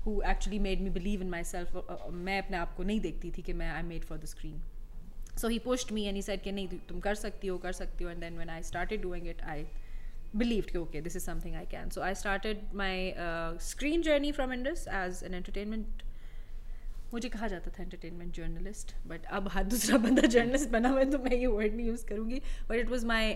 who actually made me believe in myself मैं अपने आप को नहीं देखती थी कि मैं I made for the screen so he pushed me and said कि नहीं तुम कर सकती हो, कर सकती हो. And then when I start doing it I believe कि okay this is something I can so I started my screen journey from Indus as an entertainment मुझे कहा जाता था एंटरटेनमेंट जर्नलिस्ट बट अब हर दूसरा बंदा जर्नलिस्ट बना हुआ है तो मैं ये वर्ड नहीं यूज़ करूँगी. But it was my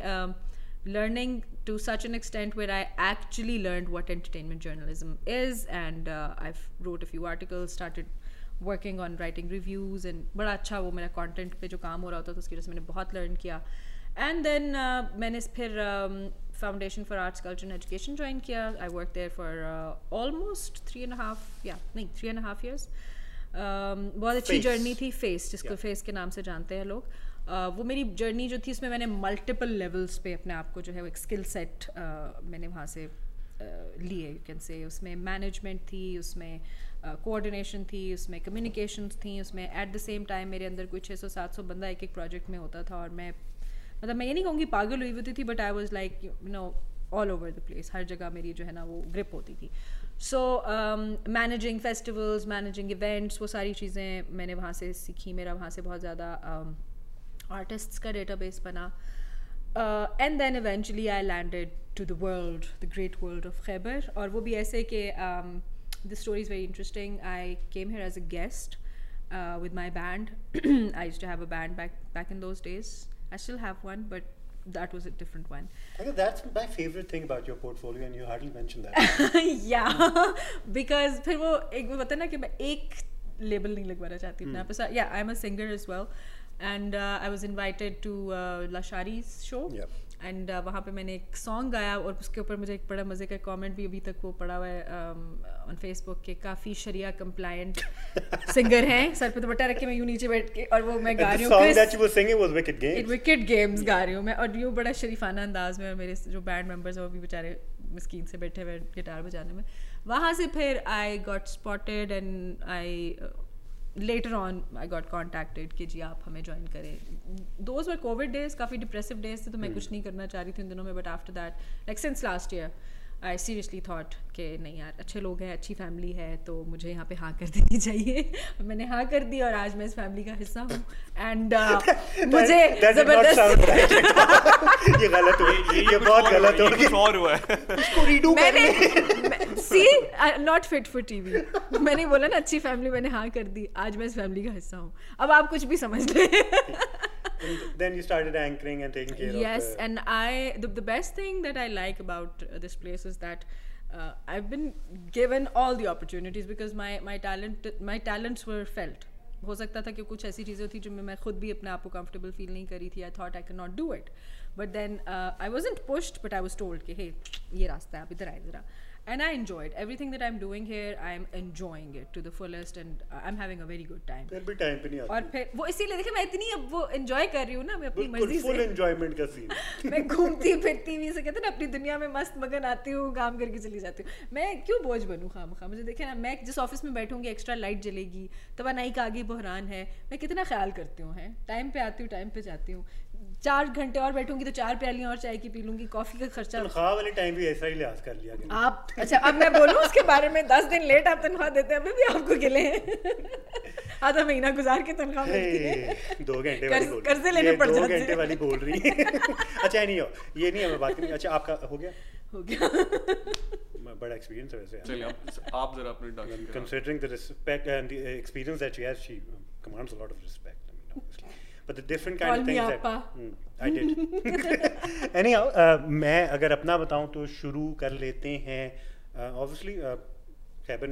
learning to such an extent where I actually learned what entertainment journalism is, and uh, I've wrote a few articles, started working on writing reviews and बड़ा अच्छा वो मेरा content पे जो काम हो रहा होता था उसकी वजह से मैंने बहुत लर्न किया एंड देन uh, मैंने फिर foundation for arts culture and education join किया I work there for almost three and half या नहीं थ्री एंड हाफ़ ईयर्स बहुत अच्छी जर्नी थी फेस जिसको फेस yeah. के नाम से जानते हैं लोग uh, वो मेरी जर्नी जो थी उसमें मैंने मल्टीपल लेवल्स पे अपने आप को जो है वो एक स्किल सेट मैंने वहाँ से लिए यू कैन से उसमें मैनेजमेंट थी उसमें कोऑर्डिनेशन uh, थी उसमें कम्युनिकेशन थी उसमें एट द सेम टाइम मेरे अंदर कोई छः सौ सात सौ बंदा एक एक प्रोजेक्ट में होता था और मैं मतलब मैं ये नहीं कहूँगी पागल हुई होती थी but I was like you know all over the place हर जगह मेरी जो है ना वो ग्रिप होती थी। So managing festivals managing events वो सारी चीज़ें मैंने वहाँ से सीखी। मेरा वहाँ से बहुत ज़्यादा artists um, का डेटाबेस बना and then eventually I landed to the world the great world of Khyber और वो भी ऐसे कि um, the story is very interesting. I came here as a guest uh, with my band. I used to have a band back back in those days. I still have one, but that was a different one. I think that's my favorite thing about your portfolio, and you hardly mentioned that. yeah, because फिर वो एक वो बता ना कि मैं एक label नहीं लगवाना चाहती अपने आप पे. Yeah, I'm a singer as well, And I was invited to uh, Lashari's show. Yeah. And वहाँ पे मैंने एक सॉन्ग गाया और उसके ऊपर मुझे एक बड़ा मज़े का कमेंट भी अभी तक वो पड़ा हुआ है ऑन um, फेसबुक के। काफ़ी शरिया कंप्लायंट सिंगर हैं। सर पे दुपट्टा रख के मैं यूँ नीचे बैठ के और वो मैं गा रही हूँ। विकेट गेम्स गा रही हूँ मैं। और यूँ बड़ा शरीफाना अंदाज में और मेरे जो बैंड मेंबर्स हैं वो भी बेचारे मस्किन से बैठे हुए गिटार बजाने में। वहाँ से फिर I got spotted and I later on I got contacted कि जी आप हमें ज्वाइन करें दोज वर कोविड डेज़ काफ़ी डिप्रेसिव डेज़ थे तो मैं hmm. कुछ नहीं करना चाह रही थी उन दिनों में but after that like since last year I seriously thought कि नहीं यार अच्छे लोग हैं अच्छी फैमिली है तो मुझे यहाँ पे हाँ कर देनी चाहिए। मैंने हाँ कर दी और आज मैं इस फैमिली का हिस्सा हूँ। एंड uh, मुझे ज़बरदस्त ये गलत हो ये, ये बहुत गलत हो गया और हुआ। है इसको रीडू मैंने see not fit for TV मैंने बोला ना अच्छी फैमिली मैंने हाँ कर दी। आज मैं इस फैमिली का हिस्सा हूँ। अब आप कुछ भी समझ लें। then you started anchoring and taking care yes, of yes and i the, the best thing that i like about uh, this place is that uh, i've been given all the opportunities because my my talent my talents were felt हो सकता था कि कुछ ऐसी चीज़ें थी जो मैं खुद भी अपने आप को कंफर्टेबल फील नहीं करी थी I thought I can not do it but then I was pushed but I was told कि हे ये रास्ता है आप इधर आए ज़रा And I enjoyed. Everything that I'm doing here. I'm enjoying it to the fullest, and I'm having a very good time. फिर भी टाइम पे नहीं आती। और फिर वो इसीलिए देखिए मैं इतनी अब वो एंजॉय कर रही हूँ ना मैं अपनी मर्ज़ी से फुल एंजॉयमेंट का सीन मैं घूमती फिरती भी से कहते ना अपनी दुनिया में मस्त मगन आती हूँ काम करके चली जाती हूँ। मैं क्यों बोझ बनूँ खाम खा मुझे देखे ना मैं जिस ऑफ़िस में बैठूँगी एक्स्ट्रा लाइट जलेगी तो नाई का आगे बहरान है। मैं कितना ख्याल करती हूँ है? टाइम पे आती हूँ टाइम पे जाती हूँ। चार घंटे और बैठूँगी तो चार प्यालियाँ और चाय की पी लूँगी कॉफ़ी का खर्चा। तनख्वाह वाले टाइम भी ऐसा ही लिहाज कर लिया गया। आप अच्छा अब मैं बोलूँ उसके बारे में दस दिन लेट आप तनख्वाह देते हैं अभी भी आपको गिले हैं। आधा महीना गुजार के तनख्वाह मिलती है दो घंटे वाली बोल कर्जे लेने पड़ दो जाते हैं। घंटे वाली बोल रही। है अच्छा नहीं हो ये नहीं है बात नहीं अच्छा आपका हो गया? हो गया। बड़ा एक्सपीरियंस है वैसे। चलिए आप आप जरा अपने dance considering the respect and the experience that she has, she um, commands a lot of respect. I mean, obviously. But the different kind Call of things that Hmm, I did. Anyhow, uh, मैं अगर अपना बताऊँ तो शुरू कर लेते हैं. Uh, obviously, uh,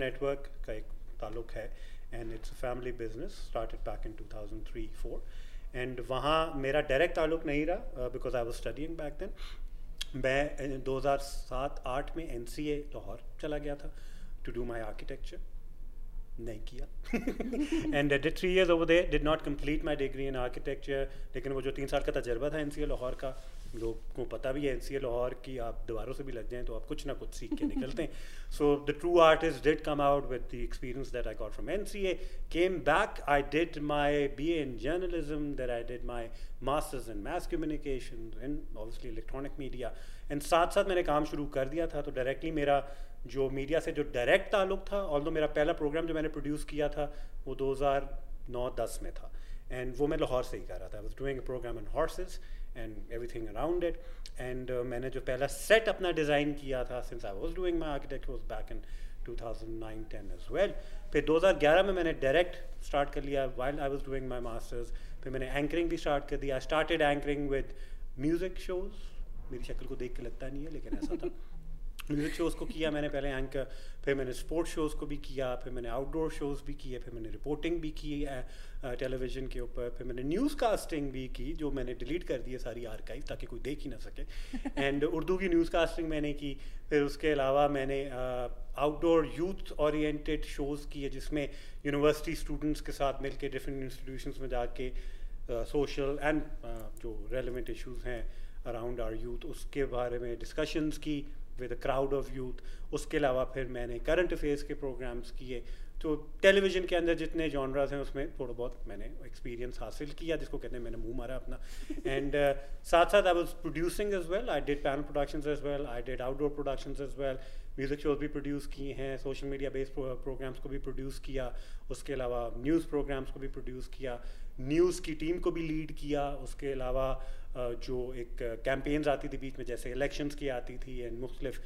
Network का एक ताल्लुक है and it's a family business started back in 2003-4 and वहाँ मेरा डायरेक्ट ताल्लुक नहीं रहा because I was studying back then. मैं 2007-8 में एन लाहौर चला गया था टू डू माई आर्किटेक्चर नहीं किया। And did three years over there did not complete my degree in architecture लेकिन वो जो तीन साल का तजर्बा था एन लाहौर का, लोग को पता भी है एन लाहौर की आप दीवारों से भी लग जाएँ तो आप कुछ ना कुछ सीख के निकलते हैं। So the true artist did come out with the experience that I got from an came back, i did my ba in journalism, then i did my masters in mass communication and obviously electronic media and साथ साथ मैंने काम शुरू कर दिया था तो directly मेरा जो मीडिया से जो डायरेक्ट ताल्लुक था ऑल मेरा पहला प्रोग्राम जो मैंने प्रोड्यूस किया था, वो 2009-10 में था। एंड वो मैं लाहौर से ही कर रहा था। I was doing program in horses and everything around it and मैंने जो पहला सेट अपना डिज़ाइन किया था since I was doing my architect was back in 2009-10 as well फिर 2011 में मैंने डायरेक्ट स्टार्ट कर लिया while I was doing my masters फिर मैंने एंकरिंग भी स्टार्ट कर दिया। Started anchoring with music shows मेरी शक्ल को देख के लगता नहीं है, लेकिन ऐसा था। म्यूज़िक शोज़ को किया मैंने पहले एंकर फिर मैंने स्पोर्ट्स शोज़ को भी किया फिर मैंने आउटडोर शोज़ भी किए फिर मैंने रिपोर्टिंग भी की टेलीविज़न के ऊपर फिर मैंने न्यूज़ कास्टिंग भी की जो मैंने डिलीट कर दी है सारी आर्काइव ताकि कोई देख ही ना सके। एंड उर्दू की न्यूज़ कास्टिंग मैंने की फिर उसके अलावा मैंने आउटडोर यूथ ओरिएंटेड शोज़ किए जिसमें यूनिवर्सिटी स्टूडेंट्स के साथ मिल के डिफरेंट इंस्टीट्यूशन में जाके सोशल एंड जो रेलिवेंट इशूज़ हैं अराउंड आर यूथ उसके बारे में डिस्कशंस की with a crowd of youth उसके अलावा फिर मैंने करंट अफेयर्स के प्रोग्राम्स किए। तो टेलीविज़न के अंदर जितने जॉनराज हैं उसमें थोड़ा बहुत मैंने एक्सपीरियंस हासिल किया जिसको कहते हैं मैंने मुँह मारा अपना। एंड uh, साथ साथ I was producing as well I did panel productions as well I did outdoor productions as well music shows भी प्रोड्यूस किए हैं। सोशल मीडिया बेस्ड प्रोग्राम्स को भी प्रोड्यूस किया। उसके अलावा न्यूज़ प्रोग्राम्स को भी प्रोड्यूस किया। न्यूज़ की टीम को भी लीड किया। उसके अलावा जो एक कैंपेन्स आती थी बीच में जैसे इलेक्शंस की आती थी एंड मुख्तलिफ़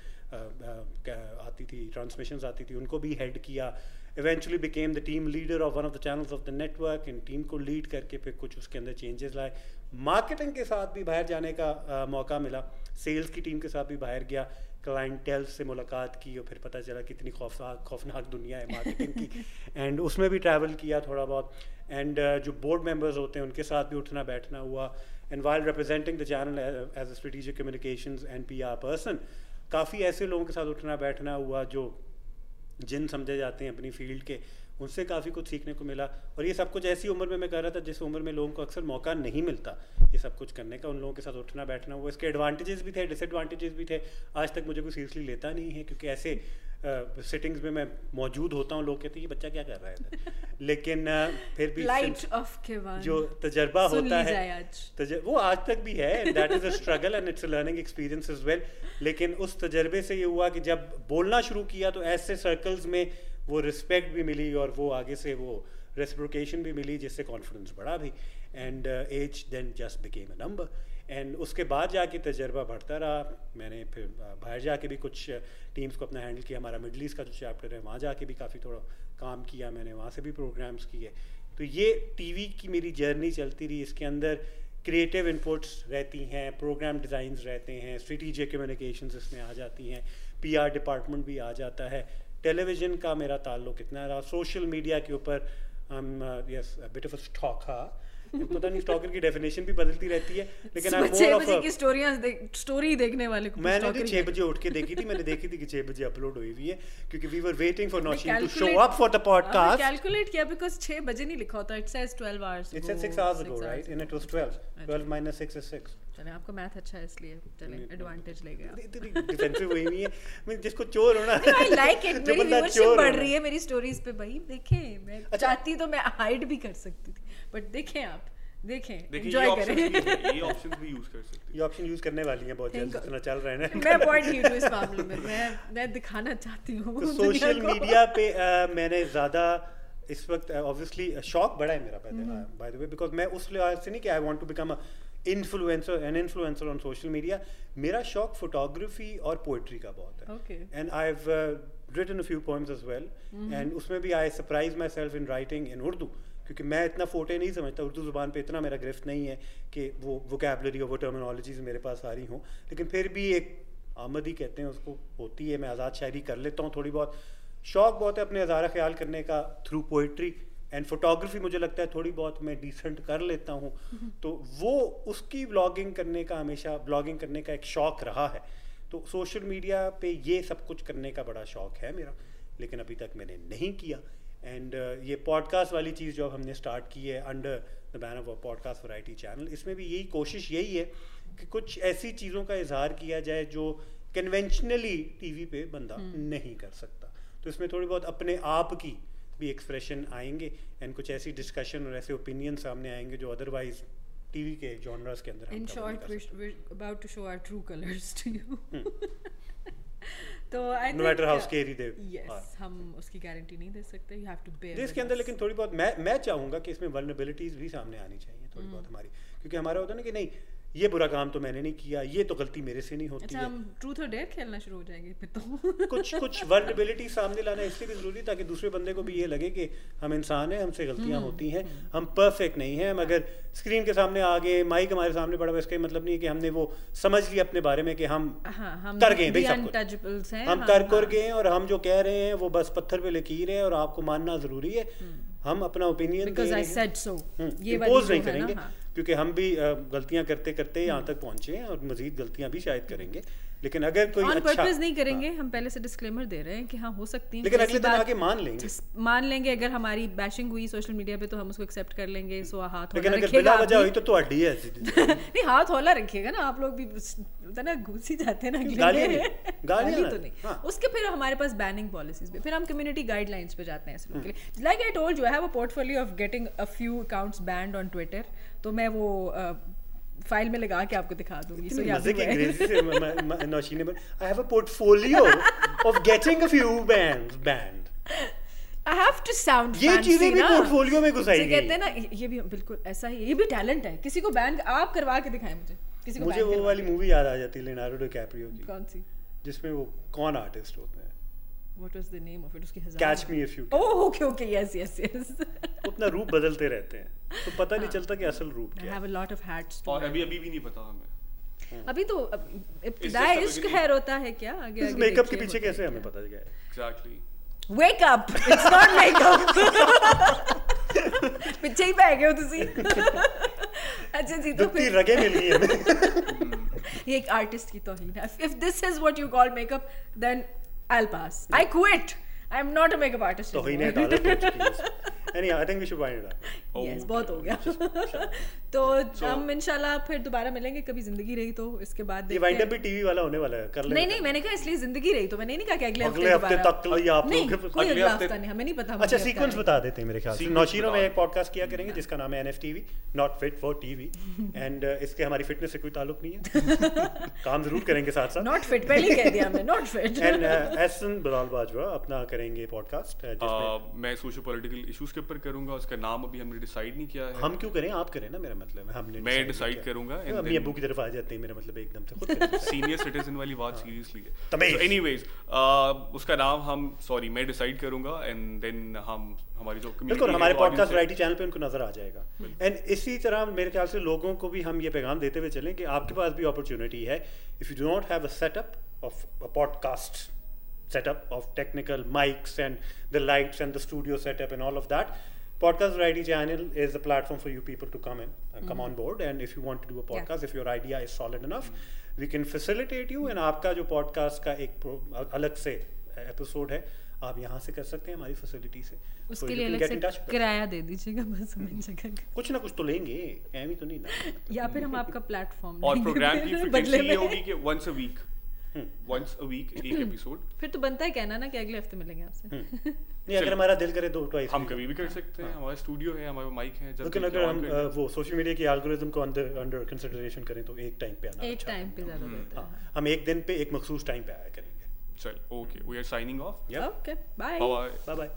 आती थी ट्रांसमिशंस आती थी उनको भी हेड किया। Eventually became the team leader of one of the channels of the network and team को लीड करके फिर कुछ उसके अंदर चेंजेस लाए। मार्केटिंग के साथ भी बाहर जाने का आ, मौका मिला। सेल्स की टीम के साथ भी बाहर गया। क्लाइंटेल से मुलाकात की और फिर पता चला कितनी खौफनाक खौफनाक दुनिया है मार्केटिंग की। एंड उसमें भी ट्रैवल किया थोड़ा बहुत। एंड uh, जो बोर्ड मेंबर्स होते हैं उनके साथ भी उठना बैठना हुआ। And while representing the channel as a strategic communications and P R person काफ़ी ऐसे लोगों के साथ उठना बैठना हुआ जो जिन समझे जाते हैं अपनी फ़ील्ड के उनसे काफ़ी कुछ सीखने को मिला। और ये सब कुछ ऐसी उम्र में मैं कर रहा था जिस उम्र में लोगों को अक्सर मौका नहीं मिलता ये सब कुछ करने का उन लोगों के साथ उठना बैठना हुआ इसके एडवांटेजेस भी थे डिसएडवांटेजेस भी थे। आज तक मुझे कोई सीरियसली लेता नहीं है क्योंकि ऐसे सिटिंग्स में मैं मौजूद होता हूँ लोग कहते हैं ये बच्चा क्या कर रहा है लेकिन फिर भी लाइट ऑफ़ जो तजर्बा होता है आज। वो आज तक भी है that is a struggle and it's learning experience is well लेकिन उस तजर्बे से ये हुआ कि जब बोलना शुरू किया तो ऐसे सर्कल्स में वो रिस्पेक्ट भी मिली और वो आगे से वो रेस्प्रोकेशन भी मिली, जिससे कॉन्फिडेंस बढ़ा भी। And as then just became a number and उसके बाद जाके तजर्बा बढ़ता रहा। मैंने फिर बाहर जाके भी कुछ टीम्स को अपना हैंडल किया। हमारा मिडल ईस्ट का जो चैप्टर है, वहाँ जाके भी काफ़ी थोड़ा काम किया मैंने। वहाँ से भी प्रोग्राम्स किए। तो ये टीवी की मेरी जर्नी चलती रही। इसके अंदर क्रिएटिव इनपुट्स रहती हैं प्रोग्राम डिज़ाइंस रहते हैं स्ट्रेटिजिक कम्युनिकेशंस इसमें आ जाती हैं। पीआर डिपार्टमेंट भी आ जाता है। टेलीविज़न का मेरा ताल्लुक इतना रहा। सोशल मीडिया के ऊपर yes bit of a stalker पता नहीं स्टॉकर की डेफिनेशन भी बदलती रहती है लेकिन आई मोर ऑफ़ की स्टोरियाँ स्टोरी देखने वाले को मैंने तो 6 बजे उठ के देखी थी मैंने देखी थी कि 6 बजे अपलोड हुई हुई है क्योंकि we were waiting for Nausheen to show up for the podcast calculate किया बिकॉज़ 6 बजे नहीं लिखा होता it says 12 hours it says 6 hours ago right and it was 12 12 minus 6 is 6 चले आपको मैथ अच्छा है इसलिए चले एडवांटेज ले गया। इतनी डिफेंसिव हुई नहीं है। मैं जिसको चोर होना आई लाइक इट मेरी व्यूअरशिप बढ़ रही है मेरी स्टोरीज पे भाई देखें मैं चाहती तो मैं हाइड भी कर सकती थी। बट देखें आप देखें एंजॉय करें। ये ऑप्शंस भी यूज़ कर सकते हैं। ये ऑप्शन यूज़ करने वाली है बहुत जल्द जितना चल रहा है ना। मैं पॉइंट नहीं हूँ इस मामले में मैं मैं दिखाना चाहती हूँ तो सोशल मीडिया पे अ, मैंने ज़्यादा इस वक्त ऑब्वियसली शौक बड़ा है मेरा hmm. By the way because मैं उस लिहाज से नहीं कि I want to become a influencer an influencer on social media मेरा शौक फोटोग्राफी और पोइट्री का बहुत है. And I have written a few poems as well and उसमें भी I surprise myself in writing in Urdu क्योंकि मैं इतना फोटे नहीं समझता उर्दू ज़ुबान पे इतना मेरा गिरफ्त नहीं है कि वो वोकेबलरी और वो टर्मिनोलॉजीज मेरे पास आ रही हों। लेकिन फिर भी एक आमदी कहते हैं उसको होती है मैं आज़ाद शायरी कर लेता हूँ थोड़ी बहुत। शौक बहुत है अपने हज़ारा ख्याल करने का थ्रू पोइट्री एंड फोटोग्राफी मुझे लगता है थोड़ी बहुत मैं डिसेंट कर लेता हूँ। तो वो उसकी ब्लॉगिंग करने का हमेशा ब्लॉगिंग करने का एक शौक रहा है। तो सोशल मीडिया पे ये सब कुछ करने का बड़ा शौक है मेरा लेकिन अभी तक मैंने नहीं किया। एंड ये पॉडकास्ट वाली चीज़ जो हमने स्टार्ट की है under the ban of podcast variety channel इसमें भी यही कोशिश यही है कि कुछ ऐसी चीज़ों का इजहार किया जाए जो कन्वेंशनली टीवी पे बंदा नहीं कर सकता। तो इसमें थोड़ी बहुत अपने आप की भी एक्सप्रेशन आएँगे एंड कुछ ऐसी डिस्कशन और ऐसे ओपिनियन सामने आएँगे जो अदरवाइज़ टीवी के जॉनर्स के अंदर हम In cover नहीं short, कर we're, सकते। we're about to show our true colors to you. तो I no matter how scary they are. हम उसकी गारंटी नहीं दे सकते you have to bear this इसके अंदर लेकिन थोड़ी बहुत मैं मैं चाहूँगा कि इसमें वल्नरेबिलिटीज भी सामने आनी चाहिए थोड़ी हम्म। बहुत हमारी क्योंकि हमारा होता है ना कि नहीं ये बुरा काम तो मैंने नहीं किया ये तो गलती मेरे से नहीं होती अच्छा है। हम ट्रूथ और डेयर खेलना शुरू हो जाएँगे फिर तो। कुछ कुछ वर्नेबिलिटी सामने लाना इसलिए भी ज़रूरी ताकि दूसरे बंदे को भी ये लगे कि हम इंसान हैं हमसे हम्म, गलतियाँ होती हैं हम परफेक्ट नहीं हैं हम अगर स्क्रीन के सामने आ गए माइक हमारे सामने पड़ा हुआ इसका मतलब नहीं है कि हमने वो समझ लिया अपने बारे में कि हम हाँ कर गए भाई सब कुछ। अनटचेबल्स हैं हम कर कर गए और हम जो कह रहे हैं वो बस पत्थर पे लकीर है और आपको मानना ज़रूरी है हम अपना ओपिनियन नहीं करेंगे। हाँ। क्योंकि हम भी अ, गलतियां करते करते यहाँ तक पहुंचे हैं और मजीद गलतियां भी शायद करेंगे लेकिन अगर कोई ऑन अच्छा पर्पस नहीं हाँ, करेंगे हम पहले से डिस्क्लेमर दे रहे हैं कि हाँ हो सकती है लेकिन ऐसी अगले दिन बात- आके मान लेंगे जिस- मान लेंगे अगर हमारी बैशिंग हुई सोशल मीडिया पे तो हम उसको एक्सेप्ट कर लेंगे सो हाथ लेकिन होला अगर रखिएगा बिला आप वजह भी। हुई तो ਤੁਹਾਡੀ है ऐसी नहीं हाथ होला रखिएगा ना आप लोग भी होता ना घुस ही जाते हैं ना अगले गालियां में। नहीं, गालियां गाली ना, तो नहीं हाँ। उसके फिर हमारे पास बैनिंग पॉलिसीज भी फिर हम कम्युनिटी गाइडलाइंस पे जाते हैं ऐसे लोगों के लिए like I told you I have a portfolio of getting a few accounts banned on Twitter तो मैं वो फ़ाइल में लगा के आपको दिखा दूँगी। सो याद मज़े की हुआ है। अंग्रेज़ी से म- म- म- नौशीन ने I have a portfolio of getting a few bands banned I have to sound ये चीज़ें भी portfolio में घुसाई गई। कहते हैं ना ये भी बिल्कुल ऐसा ही ये भी टैलेंट है। किसी को बैन आप करवा के दिखाएँ मुझे। किसी को मुझे वो वाली मूवी याद आ जाती है लिनार्डो डिकैप्रियो की कौन सी? जिसमें वो कौन आर्टिस्ट होते हैं। What was the name of it उसकी हजार catch me if you oh okay okay yes yes yes अपना रूप बदलते रहते हैं तो पता नहीं चलता कि असल रूप आई क्या हैव है अ लॉट ऑफ हैट्स और अभी अभी भी नहीं पता हमें अभी तो अब इब्तिदा just the इश्क beginning. खैर होता है क्या आगे इस आगे मेकअप के देखिए पीछे होता है कैसे हमें क्या। पता गया है exactly wake up it's not makeup ਪਿੱਛੇ ਹੀ ਪੈ ਗਏ ਹੋ ਤੁਸੀਂ अच्छा जी तो दुखती फिर रगे मिल गई हमें ये एक आर्टिस्ट की तौहीन है if this is what you call makeup then I'll pass. Yeah. I quit. I'm not a makeup artist. तो है any I think we should wind it up yes बहुत हो गया। तो हम इंशाल्लाह फिर दोबारा मिलेंगे कभी ज़िंदगी रही तो इसके बाद ये देखते वाइंड। अप भी टीवी वाला होने वाला है कर लेंगे नहीं नहीं मैंने कहा इसलिए ज़िंदगी रही तो मैंने नहीं कहा कि अगले अगले हफ़्ते तक लिए आप नहीं लोग अगले हफ्ते- हफ़्ता नहीं हमें नहीं पता अच्छा सीक्वेंस हफ़्ता बता देते हैं मेरे ख्याल से। नौशीनों में। एक पॉडकास्ट किया करेंगे जिसका नाम है NF TV not fit for TV and इसके हमारी फिटनेस से कोई ताल्लुक नहीं है। काम ज़रूर करेंगे साथ साथ नॉट फिट पहले ही कह दिया हमने नॉट फिट एंड एहसन बलाल बाजवा अपना करेंगे पॉडकास्ट जिसमें मैं सोशो पॉलिटिकल इश्यूज़ के ऊपर करूँगा उसका नाम अभी हमने डिसाइड नहीं किया है। हम क्यों करें? आप करें ना मेरा मतलब हमने मैं decide करूँगा and अम्मी अब्बू की तरफ़ आ जाते हैं मेरा मतलब एकदम से खुद सीनियर सिटीजन वाली बात सीरियसली है। तमीज़। so उसका नाम हम सॉरी मैं डिसाइड करूँगा एंड देन हम हमारी जो बिल्कुल हमारे पॉडकास्ट वैरायटी चैनल पे उनको नज़र आ जाएगा। एंड इसी तरह मेरे ख्याल से लोगों को भी हम ये पैगाम देते हुए चलें कि आपके पास भी अपॉर्चुनिटी है। If you do not have a setup of a podcast setup of technical mics and the lights and the studio setup and all of that podcast variety channel is a platform for you people to come in uh, come on board and if you want to do a podcast if your idea is solid enough we can facilitate you and आपका जो podcast का एक pro- अलग से episode है आप यहाँ से कर सकते हैं हमारी फैसिलिटी से So उसके you लिए can अलग get in touch से with us. किराया दे दीजिएगा बस हमें जगह का। कुछ ना कुछ तो लेंगे एमी तो नहीं ना या फिर हम आपका प्लेटफॉर्म और प्रोग्राम की बदले फ्रीक्वेंसी ये में होगी कि once a week Once a week एक एपिसोड फिर तो बनता है कहना ना कि अगले हफ़्ते मिलेंगे आपसे। नहीं अगर हमारा दिल करे तो ट्वाइस हम कभी भी कर सकते हैं हमारा स्टूडियो है हमारा माइक है जब लेकिन अगर हम। वो सोशल मीडिया की एल्गोरिथम को अंडर कंसीडरेशन करें तो एक टाइम पे आना एक अच्छा टाइम पे ज़्यादा बेहतर हाँ हम एक दिन पे एक मखसूस टाइम पे आया करेंगे। चल okay we are signing off okay bye bye bye